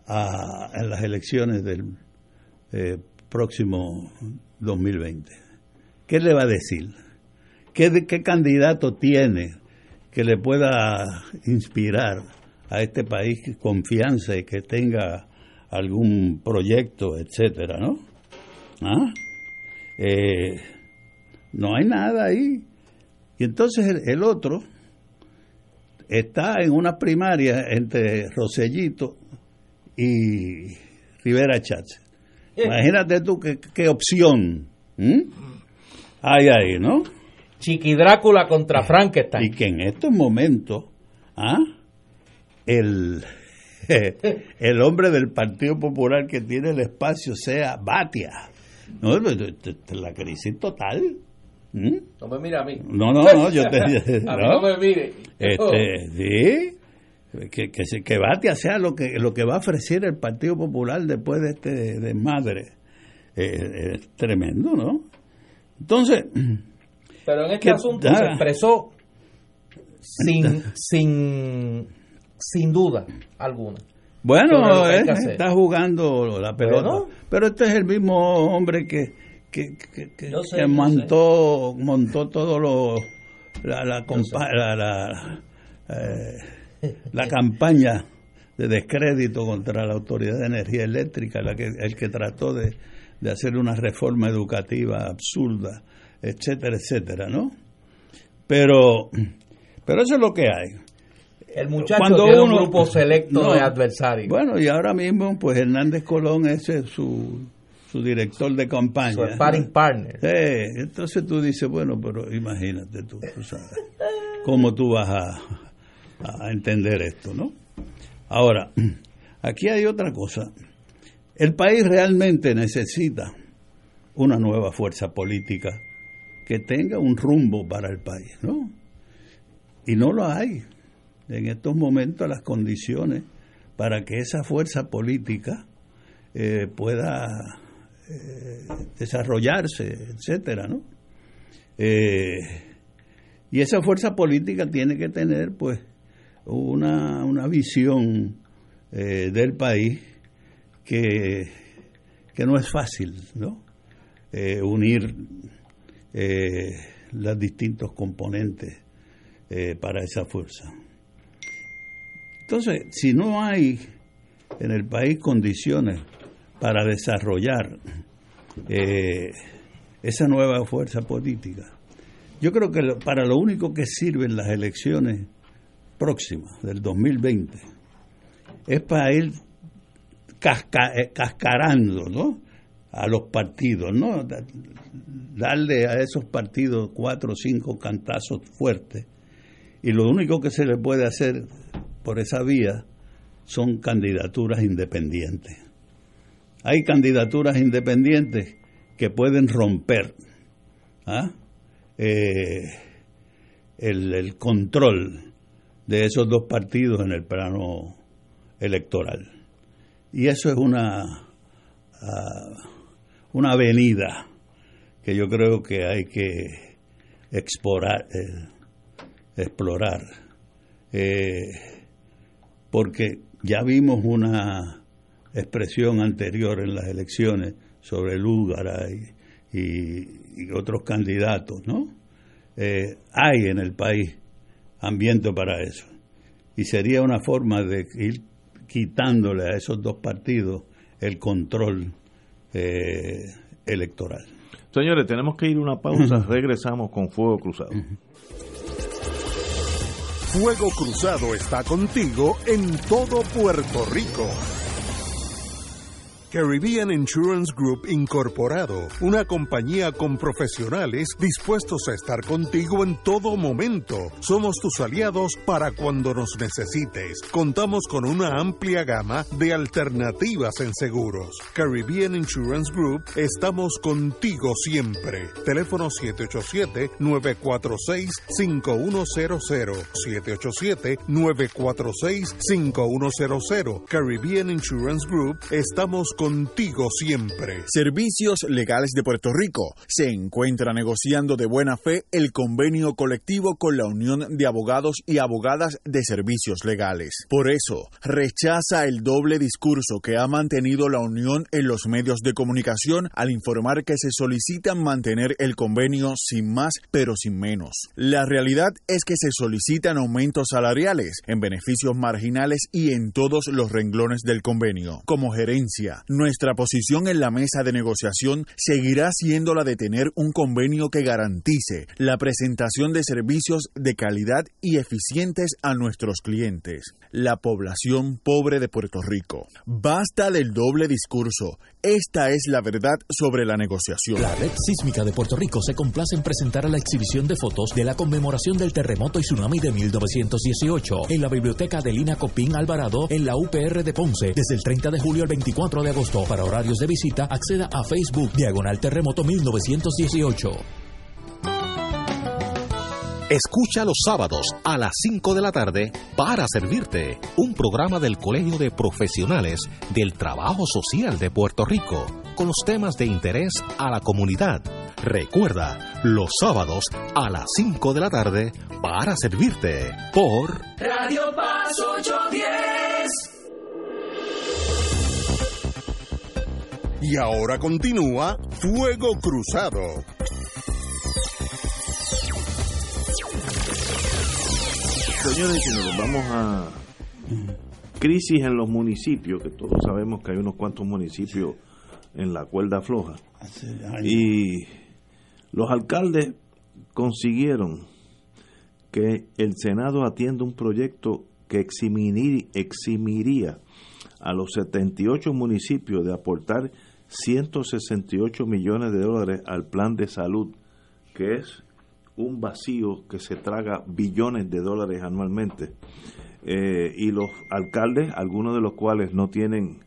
a, las elecciones del próximo 2020? ¿Qué le va a decir? ¿Qué, ¿Qué candidato tiene que le pueda inspirar a este país confianza y que tenga algún proyecto, etcétera, ¿no? ¿Ah? Eh, no hay nada ahí. Y entonces el otro, está en una primaria entre Rosellito y Rivera Chávez. Eh. Imagínate tú qué, opción hay ahí, ¿no? Chiqui Drácula contra Frankenstein. Y que en estos momentos, ¿ah? el, el hombre del Partido Popular que tiene el espacio sea Batia. No, la crisis total. ¿Mm? No me mire a mí. No, no, no, yo te. a mí no me mire. Este, sí. Que, que, que Batia sea lo que, lo que va a ofrecer el Partido Popular después de este desmadre. Eh, es tremendo, ¿no? Entonces. Pero en este asunto se expresó sin, sin, sin duda alguna. Bueno, eh, está jugando la pelota. Pero este es el mismo hombre que que, que, montó, montó todo lo la la, la, eh, la, campaña de descrédito contra la autoridad de energía eléctrica la que el que trató de, de hacer una reforma educativa absurda etcétera etcétera no pero pero eso es lo que hay el muchacho cuando tiene un grupo selecto de adversarios. Bueno, y ahora mismo, pues Hernández Colón es su, su director de campaña. Su sparring partner. entonces tú dices, bueno, pero imagínate tú, tú sabes, cómo tú vas a, a entender esto, ¿no? Ahora, aquí hay otra cosa. El país realmente necesita una nueva fuerza política que tenga un rumbo para el país, ¿no? Y no lo hay en estos momentos las condiciones para que esa fuerza política eh, pueda eh, desarrollarse, etcétera, ¿no? Eh, y esa fuerza política tiene que tener, pues, una, una visión del país que, que, no es fácil, ¿no? unir los distintos componentes para esa fuerza. Entonces, si no hay en el país condiciones para desarrollar eh, esa nueva fuerza política, yo creo que para lo único que sirven las elecciones próximas del 2020 es para ir eh, cascarando ¿no? A los partidos, ¿no? darle a esos partidos cuatro o cinco cantazos fuertes. Y lo único que se le puede hacer por esa vía son candidaturas independientes. Hay candidaturas independientes que pueden romper ¿ah? eh, el, control de esos dos partidos en el plano electoral. Y eso es una, ah, una avenida que yo creo que hay que explorar. Eh, explorar. Eh, porque ya vimos una expresión anterior en las elecciones sobre Lúgara y, y, otros candidatos, ¿no? Eh, hay en el país ambiente para eso. Y sería una forma de ir quitándole a esos dos partidos el control eh, electoral. Señores, tenemos que ir a una pausa, regresamos con Fuego Cruzado. Fuego Cruzado está contigo en todo Puerto Rico. Caribbean Insurance Group Incorporado, una compañía con profesionales dispuestos a estar contigo en todo momento. Somos tus aliados para cuando nos necesites. Contamos con una amplia gama de alternativas en seguros. Caribbean Insurance Group, estamos contigo siempre. Teléfono 787-946-5100. 787-946-5100. Caribbean Insurance Group, estamos contigo siempre. Servicios Legales de Puerto Rico se encuentra negociando de buena fe el convenio colectivo con la Unión de Abogados y Abogadas de Servicios Legales. Por eso, rechaza el doble discurso que ha mantenido la Unión en los medios de comunicación al informar que se solicitan mantener el convenio sin más pero sin menos. La realidad es que se solicitan aumentos salariales en beneficios marginales y en todos los renglones del convenio, como gerencia, nuestra posición en la mesa de negociación seguirá siendo la de tener un convenio que garantice la presentación de servicios de calidad y eficientes a nuestros clientes, la población pobre de Puerto Rico. Basta del doble discurso. Esta es la verdad sobre la negociación. La Red Sísmica de Puerto Rico se complace en presentar a la exhibición de fotos de la conmemoración del terremoto y tsunami de 1918 en la Biblioteca de Lina Copín Alvarado en la UPR de Ponce desde el 30 de julio al 24 de agosto para horarios de visita, acceda a Facebook Diagonal Terremoto 1918. Escucha los sábados a las 5 de la tarde para servirte un programa del Colegio de Profesionales del Trabajo Social de Puerto Rico con los temas de interés a la comunidad. Recuerda, los sábados a las 5 de la tarde para servirte por Radio Paz 810. Y ahora continúa Fuego Cruzado. Señores, si nos vamos a crisis en los municipios, que todos sabemos que hay unos cuantos municipios en la cuerda floja. Y los alcaldes consiguieron que el Senado atienda un proyecto que eximiría a los 78 municipios de aportar 168 millones de dólares al plan de salud, que es un vacío que se traga billones de dólares anualmente. Eh, y los alcaldes, algunos de los cuales no tienen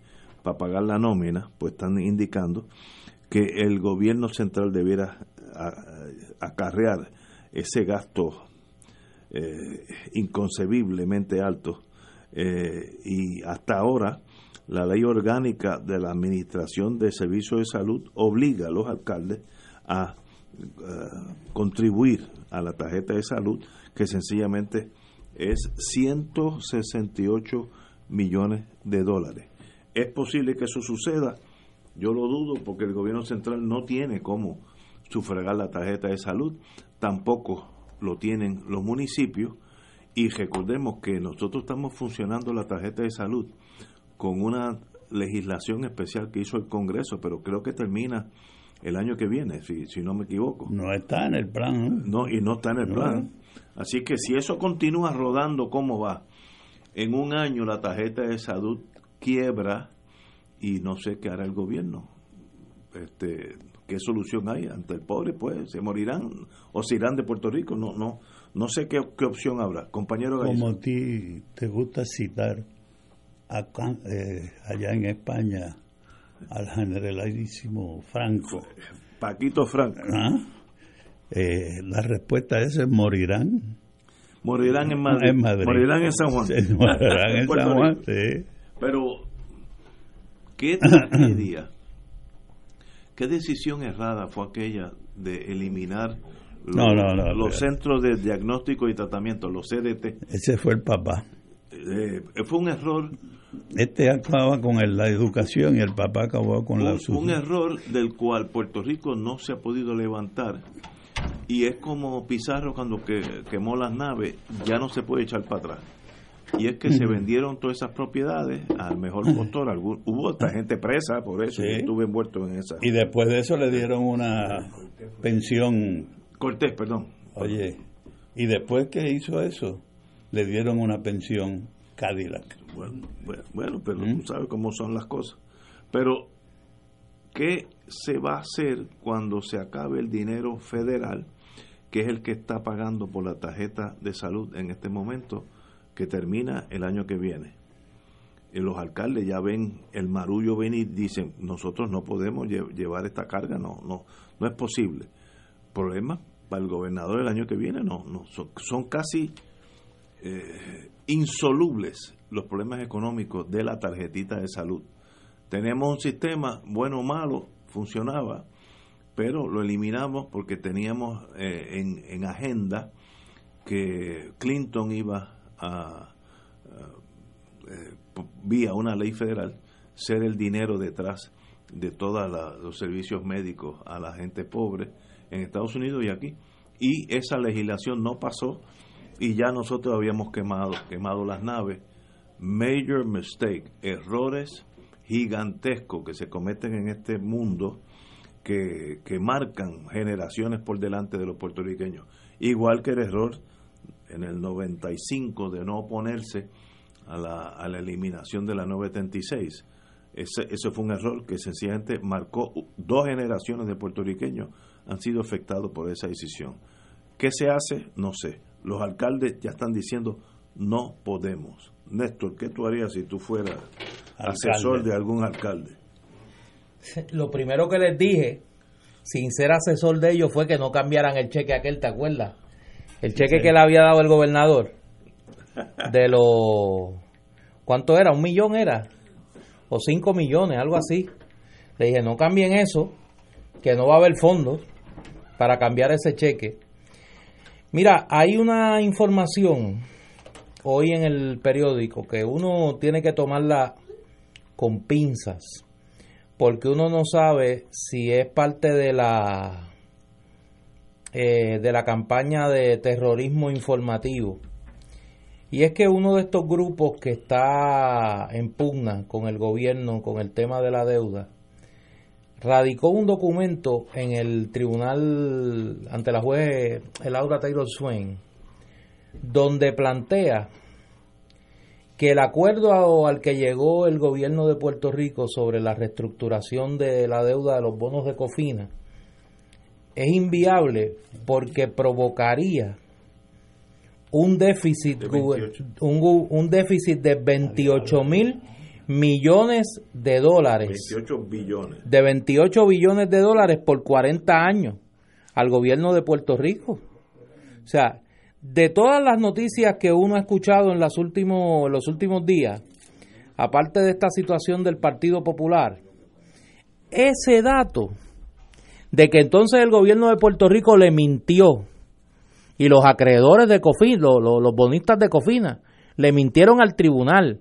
para pagar la nómina, pues están indicando que el gobierno central debiera acarrear ese gasto eh, inconcebiblemente alto. Eh, y hasta ahora, la ley orgánica de la Administración de Servicios de Salud obliga a los alcaldes a contribuir a la tarjeta de salud, que sencillamente es 168 millones de dólares. ¿Es posible que eso suceda? Yo lo dudo porque el gobierno central no tiene cómo sufragar la tarjeta de salud, tampoco lo tienen los municipios y recordemos que nosotros estamos funcionando la tarjeta de salud con una legislación especial que hizo el Congreso, pero creo que termina el año que viene, si, si no me equivoco. No está en el plan. No, y no está en el plan. Así que si eso continúa rodando como va, en un año la tarjeta de salud quiebra y no sé qué hará el gobierno. Este, ¿Qué solución hay ante el pobre? Pues se morirán o se irán de Puerto Rico. No, no, no sé qué, qué opción habrá. Compañero Como a ti te gusta citar eh, allá en España al generalísimo Franco. Paquito Franco. ¿Ah? Eh, la respuesta es morirán. Morirán en Madrid. Morirán en San Juan. morirán en San Juan, sí. Pero, ¿qué tragedia? ¿Qué decisión errada fue aquella de eliminar los, los centros de diagnóstico y tratamiento, los CDT? Ese fue el papá. Eh, fue un error este acaba con la educación y el papá acabó con la Un error del cual Puerto Rico no se ha podido levantar. Y es como Pizarro cuando que, quemó las naves, ya no se puede echar para atrás. Y es que se vendieron todas esas propiedades al mejor postor. hubo otra gente presa por eso, estuve envuelto en esa. Y después de eso le dieron una pensión. Cortés, perdón. Oye, y después que hizo eso, le dieron una pensión Cadillac. Bueno, bueno, pero ¿Mm? tú sabes cómo son las cosas. Pero, ¿qué se va a hacer cuando se acabe el dinero federal, que es el que está pagando por la tarjeta de salud en este momento, que termina el año que viene? Y los alcaldes ya ven el marullo venir, dicen, nosotros no podemos llevar esta carga, no, no, no es posible. Problema para el gobernador el año que viene, no, no son, casi eh, insolubles los problemas económicos de la tarjetita de salud. Tenemos un sistema, bueno o malo, funcionaba, pero lo eliminamos porque teníamos eh, en, agenda que Clinton iba a, eh, vía una ley federal, ser el dinero detrás de todos los servicios médicos a la gente pobre en Estados Unidos y aquí. Y esa legislación no pasó y ya nosotros habíamos quemado, quemado las naves. Major mistake, errores gigantescos que se cometen en este mundo que, que marcan generaciones por delante de los puertorriqueños. Igual que el error en el 95 de no oponerse a la, a la eliminación de la 936. Ese, ese fue un error que sencillamente marcó dos generaciones de puertorriqueños han sido afectados por esa decisión. ¿Qué se hace? No sé los alcaldes ya están diciendo no podemos. Néstor, ¿qué tú harías si tú fueras asesor de algún alcalde? Lo primero que les dije, sin ser asesor de ellos, fue que no cambiaran el cheque aquel, ¿te acuerdas? El cheque que le había dado el gobernador. De los... ¿Cuánto era? ¿Un millón era? ¿O cinco millones? Algo así. Le dije, no cambien eso, que no va a haber fondos para cambiar ese cheque. Mira, hay una información hoy en el periódico que uno tiene que tomarla con pinzas, porque uno no sabe si es parte de la eh, de la campaña de terrorismo informativo. Y es que uno de estos grupos que está en pugna con el gobierno, con el tema de la deuda, radicó un documento en el tribunal ante la juez Laura Taylor Swain donde plantea que el acuerdo al que llegó el gobierno de Puerto Rico sobre la reestructuración de la deuda de los bonos de Cofina es inviable porque provocaría un déficit de un, un, déficit de 28 mil millones de dólares. 28 billones. De 28 billones de dólares por 40 años al gobierno de Puerto Rico. O sea de todas las noticias que uno ha escuchado en los últimos, los últimos días, aparte de esta situación del Partido Popular, ese dato de que entonces el gobierno de Puerto Rico le mintió y los acreedores de Cofina, los, los, bonistas de Cofina, le mintieron al tribunal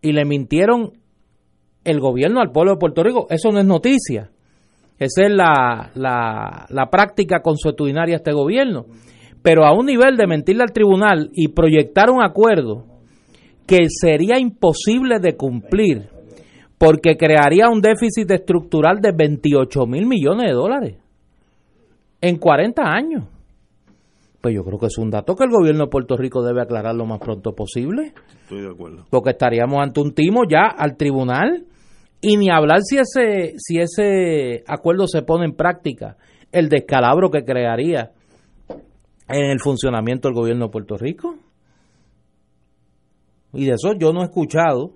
y le mintieron el gobierno al pueblo de Puerto Rico, eso no es noticia. Esa es la, la, la práctica consuetudinaria de este gobierno pero a un nivel de mentirle al tribunal y proyectar un acuerdo que sería imposible de cumplir porque crearía un déficit estructural de 28 mil millones de dólares en 40 años. Pues yo creo que es un dato que el gobierno de Puerto Rico debe aclarar lo más pronto posible. Estoy de acuerdo. Porque estaríamos ante un timo ya al tribunal y ni hablar si ese, si ese acuerdo se pone en práctica, el descalabro que crearía en el funcionamiento del gobierno de Puerto Rico. Y de eso yo no he escuchado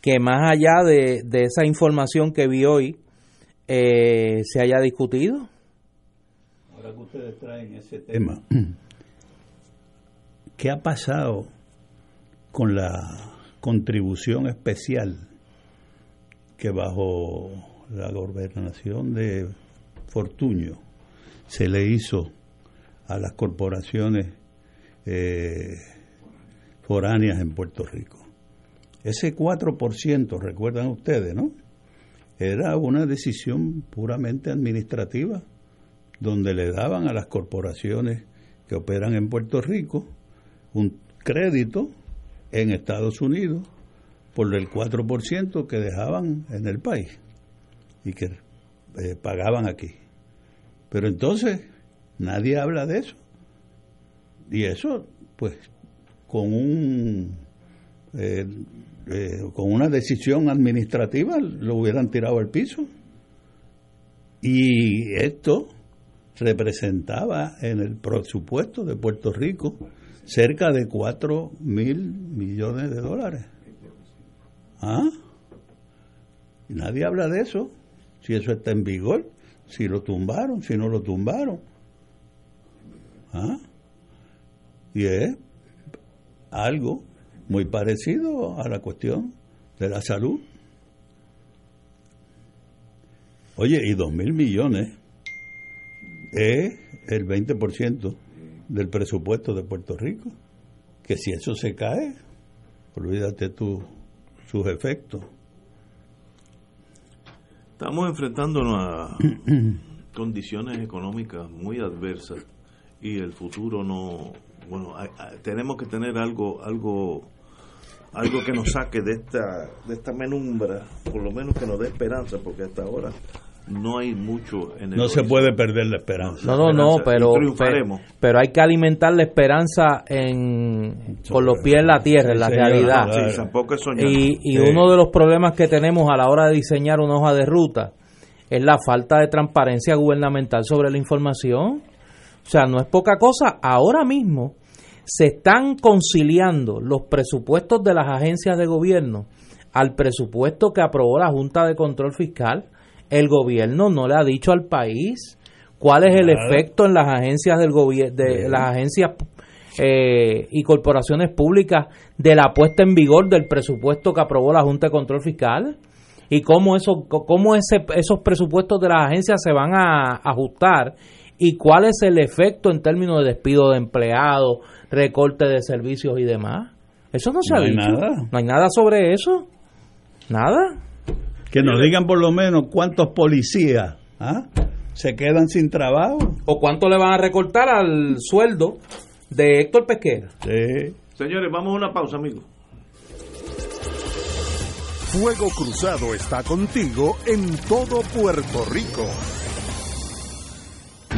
que más allá de, esa información que vi hoy eh, se haya discutido. Ahora que ustedes traen ese tema, ¿qué ha pasado con la contribución especial que bajo la gobernación de Fortuño se le hizo a las corporaciones eh, foráneas en Puerto Rico. Ese 4%, recuerdan ustedes, ¿no? Era una decisión puramente administrativa, donde le daban a las corporaciones que operan en Puerto Rico un crédito en Estados Unidos por el 4% que dejaban en el país y que eh, pagaban aquí. Pero entonces Nadie habla de eso. Y eso, pues, con un eh, eh, con una decisión administrativa lo hubieran tirado al piso. Y esto representaba en el presupuesto de Puerto Rico cerca de 4 mil millones de dólares. ¿Ah? nadie habla de eso, si eso está en vigor, si lo tumbaron, si no lo tumbaron. ¿Ah? Y es algo muy parecido a la cuestión de la salud. Oye, y dos mil millones es el 20% del presupuesto de Puerto Rico. Que si eso se cae, olvídate tú sus efectos. Estamos enfrentándonos a condiciones económicas muy adversas y el futuro no bueno tenemos que tener algo algo algo que nos saque de esta de esta menumbra por lo menos que nos dé esperanza porque hasta ahora no hay mucho en el no se puede perder la esperanza. No no no pero, pero, hay que alimentar la esperanza en con los pies en la tierra en la realidad. y, y uno de los problemas que tenemos a la hora de diseñar una hoja de ruta es la falta de transparencia gubernamental sobre la información. O sea, no es poca cosa. Ahora mismo se están conciliando los presupuestos de las agencias de gobierno al presupuesto que aprobó la Junta de Control Fiscal. El gobierno no le ha dicho al país cuál es el efecto en las agencias del gobierno, de las agencias eh, y corporaciones públicas de la puesta en vigor del presupuesto que aprobó la Junta de Control Fiscal y cómo eso, cómo ese, esos presupuestos de las agencias se van a ajustar y cuál es el efecto en términos de despido de empleados, recorte de servicios y demás. Eso no se ha dicho. Nada. No hay nada sobre eso. Nada. Que nos digan por lo menos cuántos policías ¿ah? se quedan sin trabajo. O cuánto le van a recortar al sueldo de Héctor Pesquera. Sí. Señores, vamos a una pausa, amigos. Fuego Cruzado está contigo en todo Puerto Rico.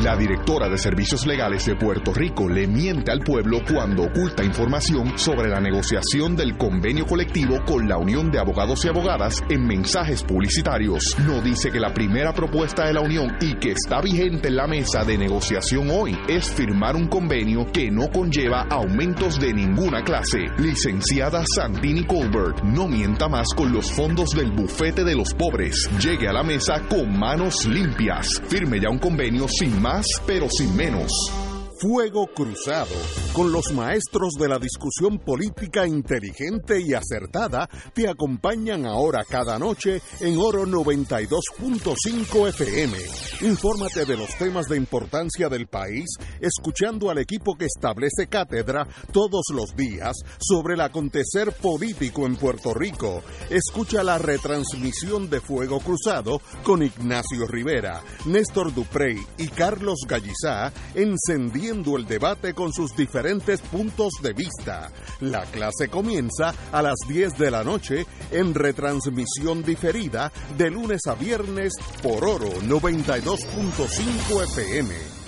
La directora de Servicios Legales de Puerto Rico le miente al pueblo cuando oculta información sobre la negociación del convenio colectivo con la Unión de Abogados y Abogadas en mensajes publicitarios. No dice que la primera propuesta de la Unión y que está vigente en la mesa de negociación hoy es firmar un convenio que no conlleva aumentos de ninguna clase. Licenciada Santini Colbert, no mienta más con los fondos del bufete de los pobres. Llegue a la mesa con manos limpias. Firme ya un convenio sin más, pero sin menos. Fuego Cruzado, con los maestros de la discusión política inteligente y acertada, te acompañan ahora cada noche en Oro 92.5 FM. Infórmate de los temas de importancia del país, escuchando al equipo que establece cátedra todos los días sobre el acontecer político en Puerto Rico. Escucha la retransmisión de Fuego Cruzado con Ignacio Rivera, Néstor Duprey y Carlos Gallizá, encendiendo el debate con sus diferentes puntos de vista. La clase comienza a las 10 de la noche en retransmisión diferida de lunes a viernes por Oro 92.5 FM.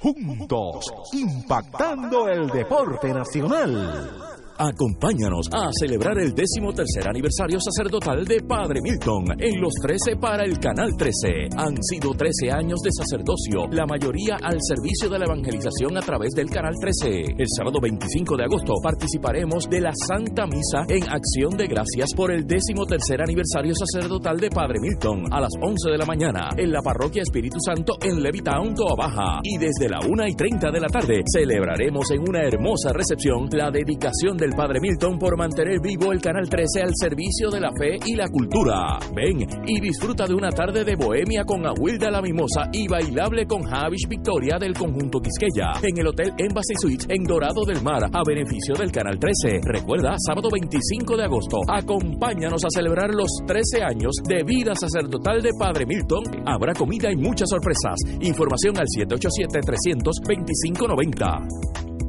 Juntos, impactando el deporte nacional. Acompáñanos a celebrar el décimo tercer aniversario sacerdotal de Padre Milton en los 13 para el Canal 13. Han sido 13 años de sacerdocio, la mayoría al servicio de la evangelización a través del Canal 13. El sábado 25 de agosto participaremos de la Santa Misa en Acción de Gracias por el décimo tercer aniversario sacerdotal de Padre Milton a las 11 de la mañana en la Parroquia Espíritu Santo en Levittown, Toa Baja. Y desde la 1 y 30 de la tarde celebraremos en una hermosa recepción la dedicación del Padre Milton por mantener vivo el Canal 13 al servicio de la fe y la cultura. Ven y disfruta de una tarde de bohemia con Aguilda la Mimosa y bailable con Javish Victoria del conjunto Quisqueya en el Hotel Embassy Suites en Dorado del Mar a beneficio del Canal 13. Recuerda, sábado 25 de agosto, acompáñanos a celebrar los 13 años de vida sacerdotal de Padre Milton. Habrá comida y muchas sorpresas. Información al 787 325 90.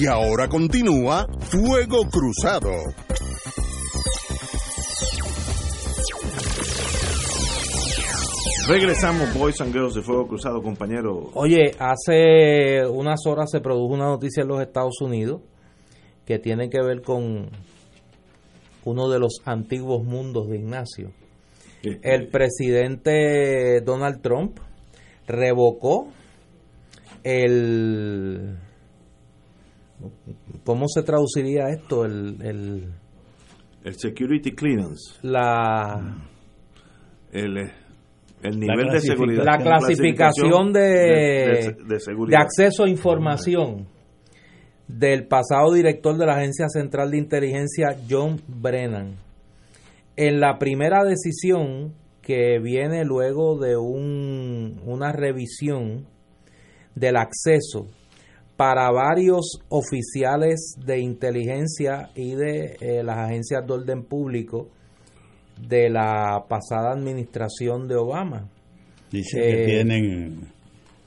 Y ahora continúa Fuego Cruzado. Regresamos, Boys and Girls de Fuego Cruzado, compañero. Oye, hace unas horas se produjo una noticia en los Estados Unidos que tiene que ver con uno de los antiguos mundos de Ignacio. El presidente Donald Trump revocó el ¿Cómo se traduciría esto? El, el, security clearance. La. El, el nivel de seguridad. La clasificación de, de, acceso a información del pasado director de la Agencia Central de Inteligencia, John Brennan. En la primera decisión que viene luego de un, una revisión del acceso para varios oficiales de inteligencia y de eh, las agencias de orden público de la pasada administración de Obama. Dice que eh, tienen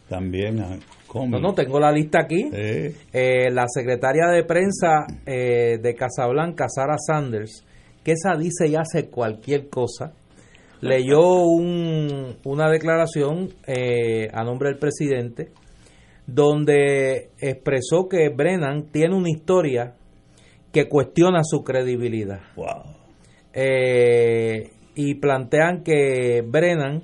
también a No, no, tengo la lista aquí. Eh, la secretaria de prensa de Casablanca, Sara Sanders, que esa dice y hace cualquier cosa, leyó un, una declaración a nombre del presidente donde expresó que Brennan tiene una historia que cuestiona su credibilidad. Eh, y plantean que Brennan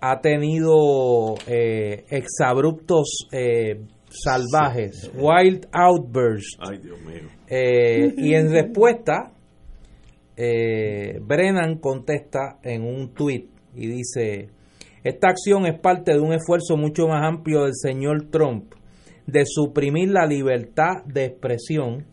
ha tenido eh, exabruptos eh, salvajes, wild outbursts. y en respuesta, Brennan contesta en un tweet y dice, esta acción es parte de un esfuerzo mucho más amplio del señor Trump de suprimir la libertad de expresión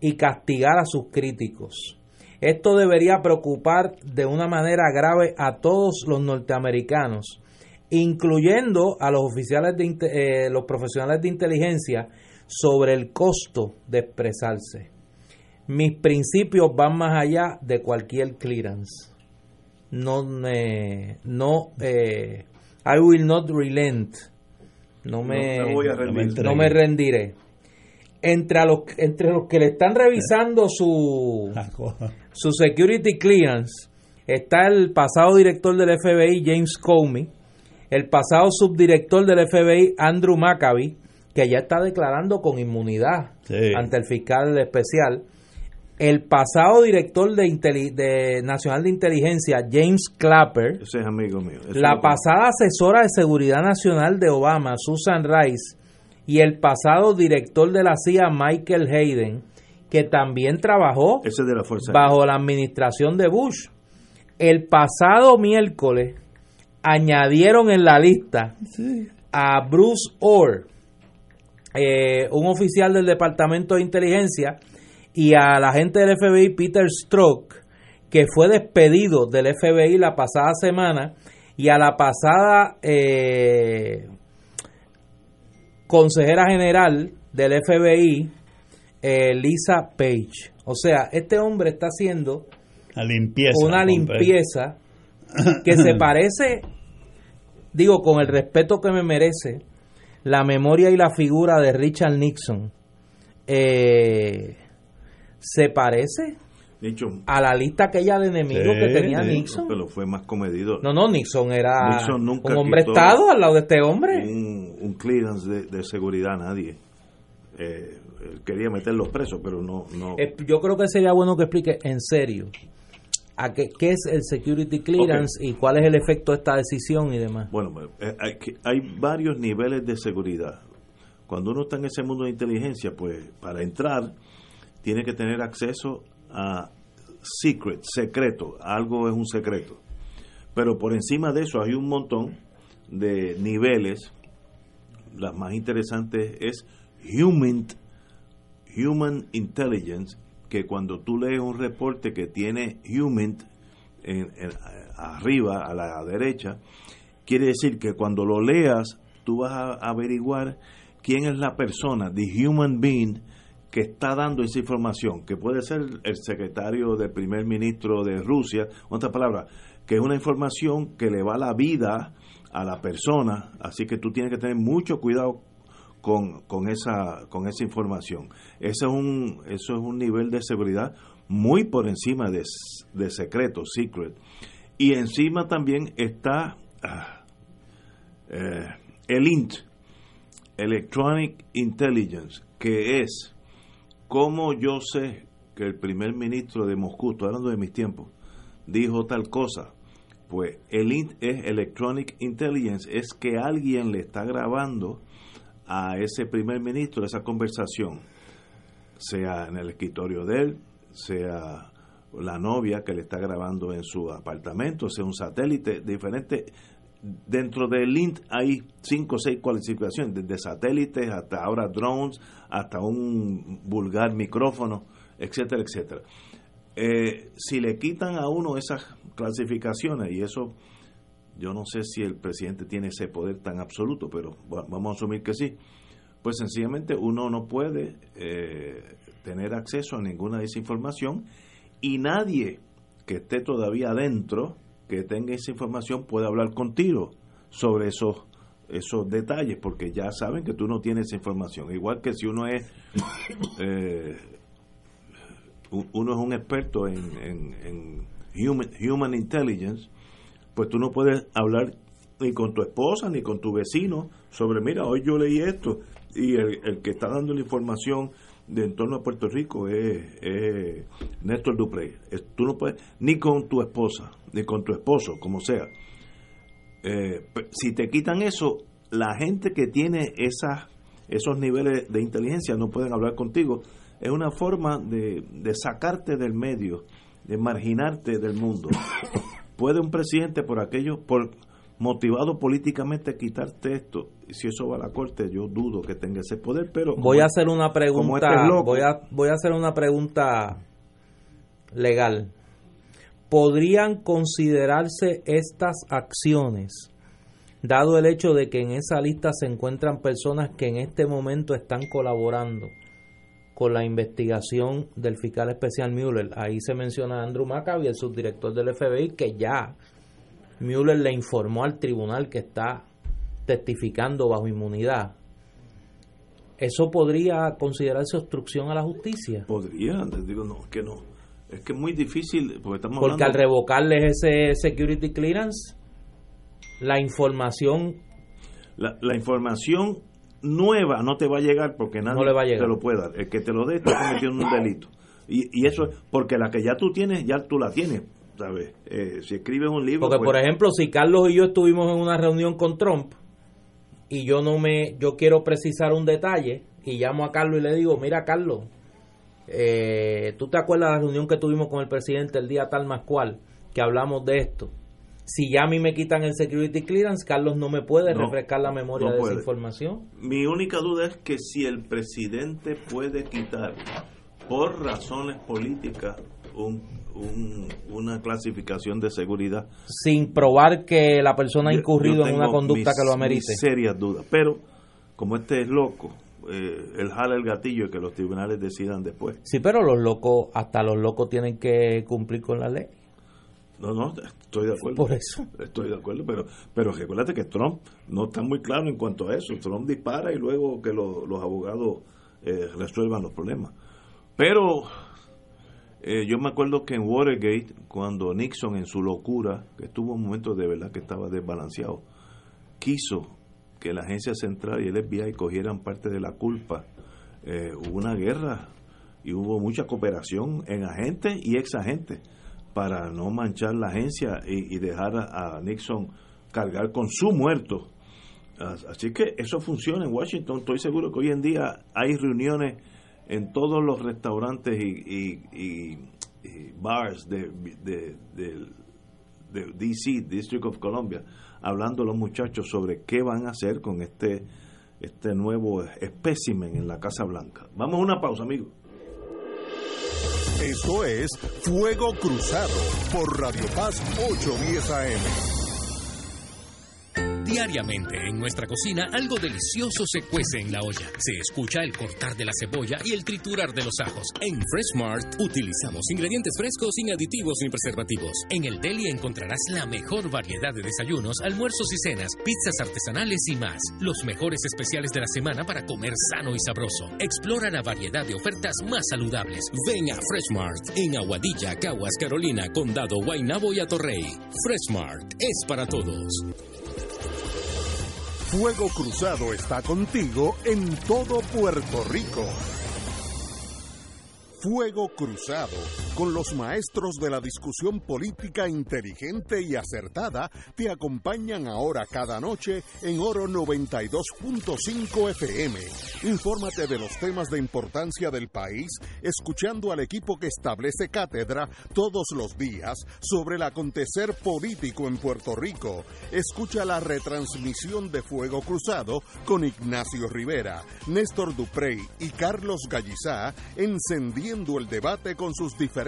y castigar a sus críticos. Esto debería preocupar de una manera grave a todos los norteamericanos, incluyendo a los oficiales de eh, los profesionales de inteligencia sobre el costo de expresarse. Mis principios van más allá de cualquier clearance. No me no eh, I will not relent. No me, no, me rendiré. Entre, los, entre los que le están revisando su, su security clearance está el pasado director del FBI, James Comey, el pasado subdirector del FBI, Andrew McAbey, que ya está declarando con inmunidad ante el fiscal especial, el pasado director de, de, Nacional de Inteligencia, James Clapper, ese es amigo mío, la pasada asesora de Seguridad Nacional de Obama, Susan Rice, y el pasado director de la CIA, Michael Hayden, que también trabajó bajo la administración de Bush. El pasado miércoles añadieron en la lista a Bruce Orr, eh, un oficial del Departamento de Inteligencia, y al agente del FBI Peter Strzok, que fue despedido del FBI la pasada semana, y a la pasada eh, consejera general del FBI, eh, Lisa Page. O sea, este hombre está haciendo una limpieza que se parece, digo, con el respeto que me merece, la memoria y la figura de Richard Nixon. Eh, se parece a la lista aquella de enemigos que tenía Nixon. Pero fue más comedido. No, no, Nixon era un hombre estado al lado de este hombre. Un, clearance de, seguridad nadie. Eh, quería meter los presos, pero no, no. Eh, yo creo que sería bueno que explique en serio a qué, qué es el security clearance y cuál es el efecto de esta decisión y demás. Bueno, pues, eh, hay, hay varios niveles de seguridad. Cuando uno está en ese mundo de inteligencia, pues para entrar tiene que tener acceso a secret, secreto, algo es un secreto. Pero por encima de eso hay un montón de niveles. Las más interesantes es human, human intelligence, que cuando tú lees un reporte que tiene human arriba, a la derecha, quiere decir que cuando lo leas, tú vas a averiguar quién es la persona, the human being, que está dando esa información, que puede ser el secretario del primer ministro de Rusia, otra palabra, que es una información que le va la vida a la persona, así que tú tienes que tener mucho cuidado con, con, esa, con esa información. Eso es, un, eso es un nivel de seguridad muy por encima de, de secreto, secret. Y encima también está ah, eh, el INT, Electronic Intelligence, que es ¿Cómo yo sé que el primer ministro de Moscú, estoy hablando de mis tiempos, dijo tal cosa? Pues el es Electronic Intelligence, es que alguien le está grabando a ese primer ministro esa conversación, sea en el escritorio de él, sea la novia que le está grabando en su apartamento, sea un satélite, diferente. Dentro del INT hay cinco o seis cualificaciones, desde satélites hasta ahora drones, hasta un vulgar micrófono, etcétera, etcétera. Eh, si le quitan a uno esas clasificaciones, y eso yo no sé si el presidente tiene ese poder tan absoluto, pero vamos a asumir que sí, pues sencillamente uno no puede eh, tener acceso a ninguna de esa información y nadie que esté todavía adentro, que tenga esa información, puede hablar contigo sobre esos esos detalles porque ya saben que tú no tienes esa información. Igual que si uno es eh, uno es un experto en, en, human, human intelligence, pues tú no puedes hablar ni con tu esposa ni con tu vecino sobre, mira, hoy yo leí esto y el, que está dando la información de en torno a Puerto Rico es, Néstor Duprey. tú no puedes, ni con tu esposa, ni con tu esposo, como sea eh, si te quitan eso, la gente que tiene esas, esos niveles de inteligencia no pueden hablar contigo. Es una forma de, sacarte del medio, de marginarte del mundo. ¿Puede un presidente por aquello, por motivado políticamente quitarte esto? Si eso va a la corte, yo dudo que tenga ese poder, pero voy a hacer una pregunta, este voy a voy a hacer una pregunta legal, ¿podrían considerarse estas acciones, dado el hecho de que en esa lista se encuentran personas que en este momento están colaborando con la investigación del fiscal especial Mueller? Ahí se menciona a Andrew McCabe, el subdirector del FBI, que ya Mueller le informó al tribunal que está testificando bajo inmunidad. ¿Eso podría considerarse obstrucción a la justicia? Podría, digo, no, que no. Es que es muy difícil, porque estamos Porque al revocarles ese security clearance, la información... La, la información nueva no te va a llegar porque nadie te lo puede dar. El que te lo dé está cometiendo un delito. Y, y eso es porque la que ya tú tienes, ya tú la tienes. ¿Sabes? Eh, si escribes un libro... Porque, pues por ejemplo, si Carlos y yo estuvimos en una reunión con Trump y yo no me... Yo quiero precisar un detalle y llamo a Carlos y le digo, mira Carlos, eh, ¿tú te acuerdas de la reunión que tuvimos con el presidente el día tal más cual que hablamos de esto? Si ya a mí me quitan el security clearance, Carlos no me puede refrescar la memoria de esa información. Mi única duda es que si el presidente puede quitar por razones políticas un, una clasificación de seguridad. Sin probar que la persona ha incurrido en una conducta que lo amerite. Serias dudas. Pero, como este es loco, eh, el jala el gatillo y que los tribunales decidan después. Sí, pero los locos, hasta los locos tienen que cumplir con la ley. No, no, estoy de acuerdo. Por eso. Estoy de acuerdo, pero, pero recuérdate que Trump no está muy claro en cuanto a eso. Trump dispara y luego que los abogados eh, resuelvan los problemas. Pero eh, yo me acuerdo que en Watergate, cuando Nixon en su locura, que estuvo un momento de verdad que estaba desbalanceado, quiso que la agencia central y el FBI cogieran parte de la culpa, eh, hubo una guerra y hubo mucha cooperación en agentes y ex agentes para no manchar la agencia y, dejar a, Nixon cargar con su muerto. Así que eso funciona en Washington. Estoy seguro que hoy en día hay reuniones en todos los restaurantes y, bars de, de, DC, District of Columbia, hablando los muchachos sobre qué van a hacer con este, este nuevo espécimen en la Casa Blanca. Vamos a una pausa, amigos. Esto es Fuego Cruzado por Radio Paz 810 AM. Diariamente en nuestra cocina algo delicioso se cuece en la olla. Se escucha el cortar de la cebolla y el triturar de los ajos. En Freshmart utilizamos ingredientes frescos sin aditivos ni preservativos. En el deli encontrarás la mejor variedad de desayunos, almuerzos y cenas, pizzas artesanales y más. Los mejores especiales de la semana para comer sano y sabroso. Explora la variedad de ofertas más saludables. Ven a Freshmart en Aguadilla, Caguas, Carolina, Condado, Guaynabo y Atorrey. Freshmart es para todos. Fuego Cruzado está contigo en todo Puerto Rico. Fuego Cruzado, con los maestros de la discusión política inteligente y acertada, te acompañan ahora cada noche en Oro 92.5 FM. Infórmate de los temas de importancia del país, escuchando al equipo que establece cátedra todos los días sobre el acontecer político en Puerto Rico. Escucha la retransmisión de Fuego Cruzado con Ignacio Rivera, Néstor Duprey y Carlos Gallizá, encendiendo el debate con sus diferentes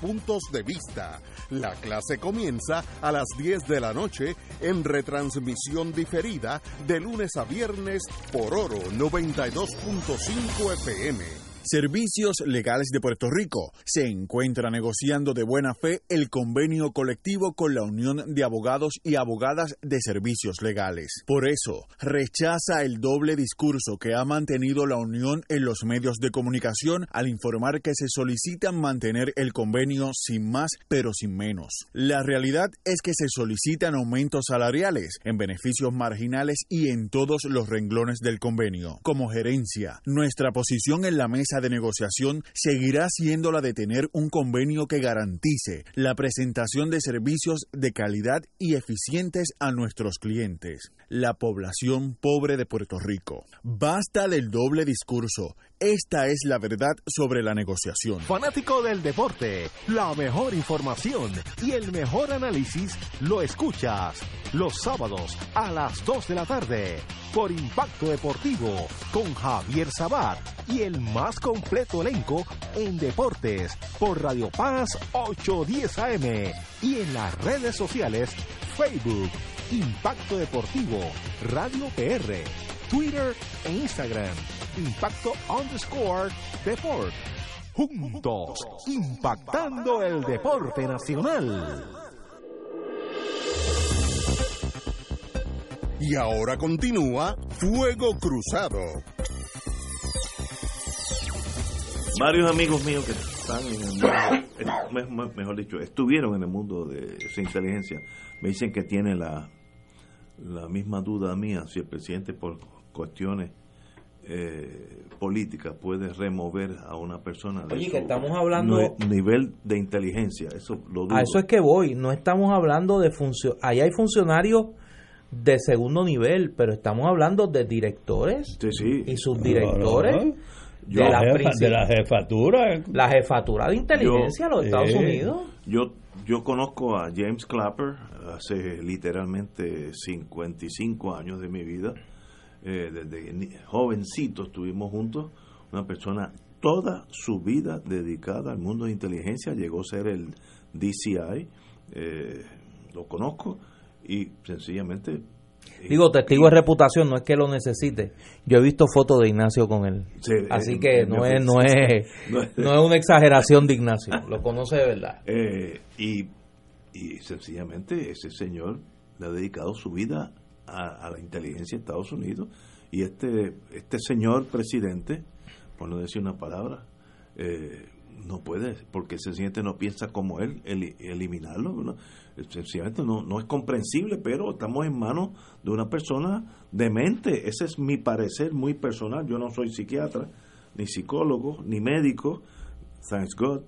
puntos de vista. La clase comienza a las 10 de la noche en retransmisión diferida de lunes a viernes por Oro 92.5 FM. Servicios Legales de Puerto Rico se encuentra negociando de buena fe el convenio colectivo con la Unión de Abogados y Abogadas de Servicios Legales. Por eso, rechaza el doble discurso que ha mantenido la Unión en los medios de comunicación al informar que se solicitan mantener el convenio sin más pero sin menos. La realidad es que se solicitan aumentos salariales en beneficios marginales y en todos los renglones del convenio. Como gerencia, nuestra posición en la mesa de negociación seguirá siendo la de tener un convenio que garantice la presentación de servicios de calidad y eficientes a nuestros clientes, la población pobre de Puerto Rico. Basta del doble discurso Esta es la verdad sobre la negociación. Fanático del deporte, la mejor información y el mejor análisis lo escuchas los sábados a las 2 de la tarde por Impacto Deportivo con Javier Sabat y el más completo elenco en deportes por Radio Paz 810 AM y en las redes sociales Facebook, Impacto Deportivo, Radio PR, Twitter e Instagram Impacto underscore Deport. Juntos, impactando el deporte nacional. Y ahora continúa Fuego Cruzado. Varios amigos míos que están en el mundo, mejor dicho, estuvieron en el mundo de esa inteligencia, me dicen que tiene la, la misma duda mía si el presidente por cuestiones eh, política puede remover a una persona de Oye, que estamos hablando nivel de inteligencia, eso lo A eso es que voy, no estamos hablando de función, ahí hay funcionarios de segundo nivel, pero estamos hablando de directores y subdirectores de, la de, la jefatura. la jefatura de inteligencia de los Estados Unidos. Yo yo conozco a James Clapper hace literalmente 55 años de mi vida. Eh, desde jovencito estuvimos juntos, una persona toda su vida dedicada al mundo de inteligencia, llegó a ser el DCI, eh, lo conozco. Y sencillamente... Eh, Digo, testigo de reputación, no es que lo necesite. Yo he visto fotos de Ignacio con él. Así que no es, no, es, no es una exageración de Ignacio, lo conoce de verdad. y, y sencillamente ese señor le ha dedicado su vida a, la inteligencia de Estados Unidos y este este señor presidente por no decir una palabra eh, no puede porque sencillamente no piensa como él eliminarlo sencillamente no, no es comprensible pero estamos en manos de una persona demente ese es mi parecer muy personal yo no soy psiquiatra ni psicólogo ni médico thanks God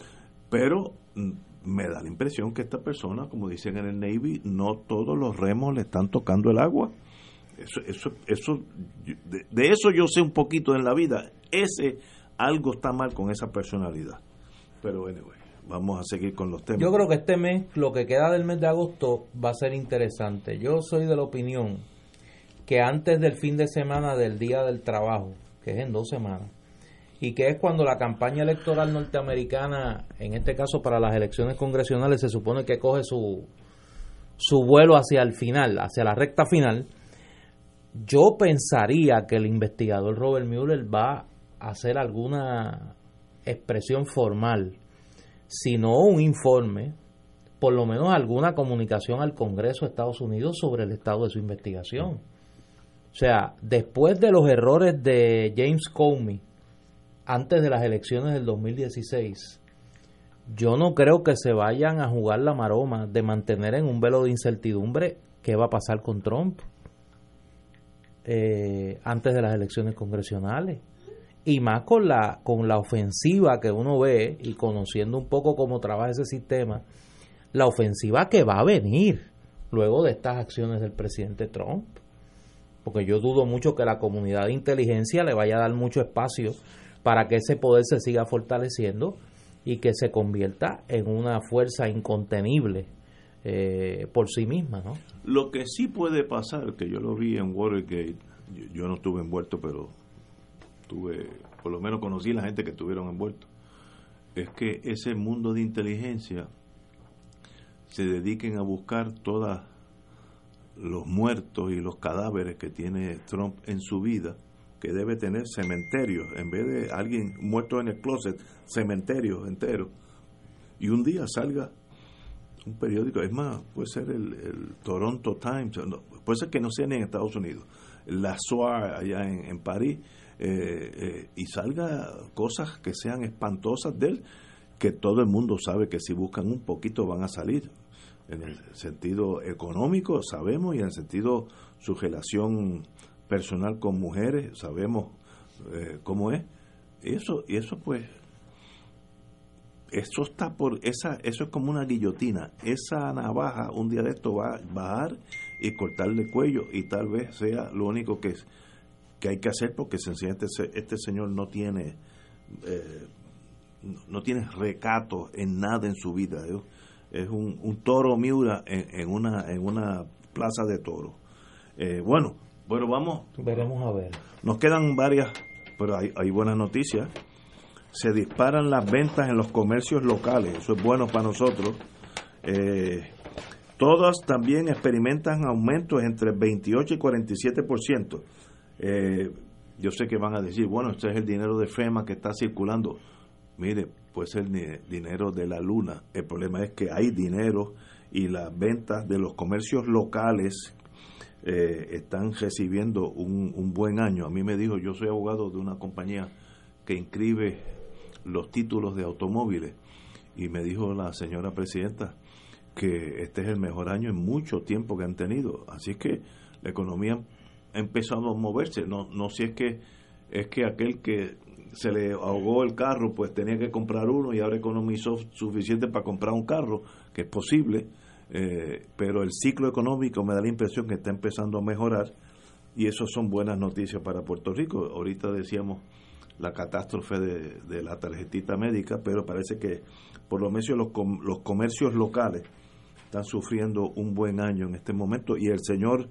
pero mm, me da la impresión que esta persona, como dicen en el Navy, no todos los remos le están tocando el agua. Eso, eso, eso de, eso yo sé un poquito en la vida. Ese algo está mal con esa personalidad. Pero anyway, vamos a seguir con los temas. Yo creo que este mes, lo que queda del mes de agosto, va a ser interesante. Yo soy de la opinión que antes del fin de semana del Día del Trabajo, que es en dos semanas, y que es cuando la campaña electoral norteamericana, en este caso para las elecciones congresionales, se supone que coge su, su vuelo hacia el final, hacia la recta final, yo pensaría que el investigador Robert Mueller va a hacer alguna expresión formal, si no un informe, por lo menos alguna comunicación al Congreso de Estados Unidos sobre el estado de su investigación. O sea, después de los errores de James Comey, antes de las elecciones del 2016, yo no creo que se vayan a jugar la maroma de mantener en un velo de incertidumbre qué va a pasar con Trump eh, antes de las elecciones congresionales. Y más con la, con la ofensiva que uno ve y conociendo un poco cómo trabaja ese sistema, la ofensiva que va a venir luego de estas acciones del presidente Trump. Porque yo dudo mucho que la comunidad de inteligencia le vaya a dar mucho espacio para que ese poder se siga fortaleciendo y que se convierta en una fuerza incontenible eh, por sí misma. ¿no? Lo que sí puede pasar, que yo lo vi en Watergate, yo, no estuve envuelto, pero tuve, por lo menos conocí la gente que estuvieron envueltos, es que ese mundo de inteligencia se dediquen a buscar todos los muertos y los cadáveres que tiene Trump en su vida que debe tener cementerios, en vez de alguien muerto en el closet, cementerios enteros. Y un día salga un periódico, es más, puede ser el, Toronto Times, puede ser que no sea ni en Estados Unidos, la SOAR allá en, París, eh, eh, y salga cosas que sean espantosas de él, que todo el mundo sabe que si buscan un poquito van a salir. En el sentido económico, sabemos, y en el sentido su relación personal con mujeres, sabemos eh, cómo es. Eso, y eso pues, eso está por, esa, eso es como una guillotina. Esa navaja un día de esto va a bajar y cortarle cuello y tal vez sea lo único que que hay que hacer porque sencillamente este señor no tiene eh, no tiene recato en nada en su vida. Es un, un toro miura en, una, en una plaza de toro. Eh, bueno, bueno, vamos. Veremos a ver. Nos quedan varias, pero hay, hay buenas noticias. Se disparan las ventas en los comercios locales, eso es bueno para nosotros. Eh, todas también experimentan aumentos entre 28 y 47%. Eh, yo sé que van a decir, bueno, este es el dinero de FEMA que está circulando. Mire, puede ser dinero de la luna. El problema es que hay dinero y las ventas de los comercios locales eh, están recibiendo un, un, buen año. A mí me dijo, yo soy abogado de una compañía que inscribe los títulos de automóviles y me dijo la señora presidenta que este es el mejor año en mucho tiempo que han tenido. Así que la economía empezado a moverse. No, no si es que es que aquel que se le ahogó el carro, pues tenía que comprar uno y ahora economizó suficiente para comprar un carro, que es posible, eh, pero el ciclo económico me da la impresión que está empezando a mejorar y eso son buenas noticias para Puerto Rico. Ahorita decíamos la catástrofe de, la tarjetita médica, pero parece que por lo menos los, los comercios locales están sufriendo un buen año en este momento y el señor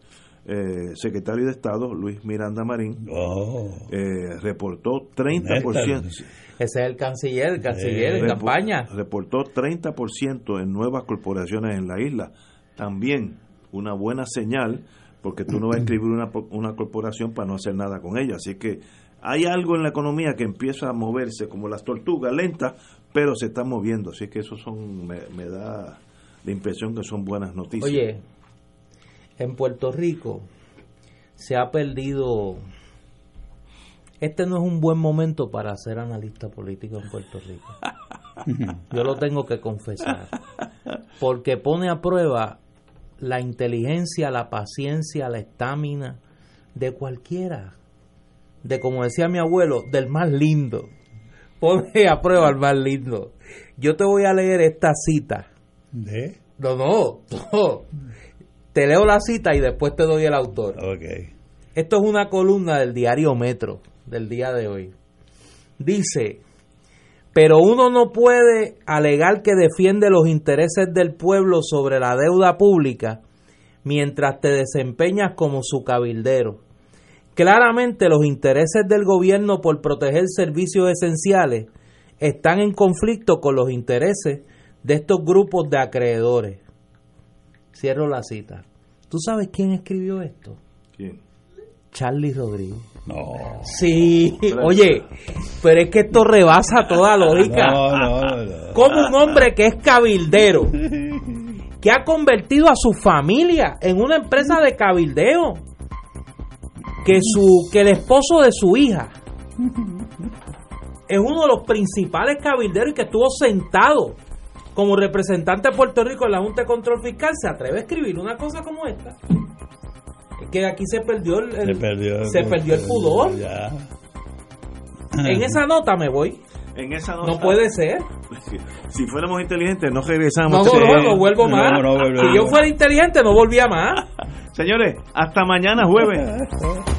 eh, secretario de Estado, Luis Miranda Marín, oh. eh, reportó 30%. Ese es el canciller, el canciller en campaña. Reportó 30% en nuevas corporaciones en la isla. También una buena señal, porque tú no vas a escribir una, una corporación para no hacer nada con ella. Así que hay algo en la economía que empieza a moverse como las tortugas, lenta, pero se está moviendo. Así que eso son, me, me da la impresión que son buenas noticias. Oye, en Puerto Rico se ha perdido... Este no es un buen momento para ser analista político en Puerto Rico. Yo lo tengo que confesar. Porque pone a prueba la inteligencia, la paciencia, la estamina de cualquiera. De como decía mi abuelo, del más lindo. Pone a prueba al más lindo. Yo te voy a leer esta cita. ¿De? No, no, no. Te leo la cita y después te doy el autor. Okay. Esto es una columna del diario Metro del día de hoy. Dice, pero uno no puede alegar que defiende los intereses del pueblo sobre la deuda pública mientras te desempeñas como su cabildero. Claramente los intereses del gobierno por proteger servicios esenciales están en conflicto con los intereses de estos grupos de acreedores. Cierro la cita. ¿Tú sabes quién escribió esto? ¿Quién? Charlie Rodríguez. No. Sí, oye, pero es que esto rebasa toda lógica. No, no, no, Como un hombre que es cabildero, que ha convertido a su familia en una empresa de cabildeo, que su que el esposo de su hija es uno de los principales cabilderos y que estuvo sentado como representante de Puerto Rico en la Junta de Control Fiscal, se atreve a escribir una cosa como esta. Es que aquí se perdió el, se perdió, el pudor. En esa nota me voy. En esa nota, no puede ser. Si, fuéramos inteligentes, no regresamos. No, no, no, vuelvo más. si yo fuera inteligente, no volvía más. Señores, hasta mañana jueves.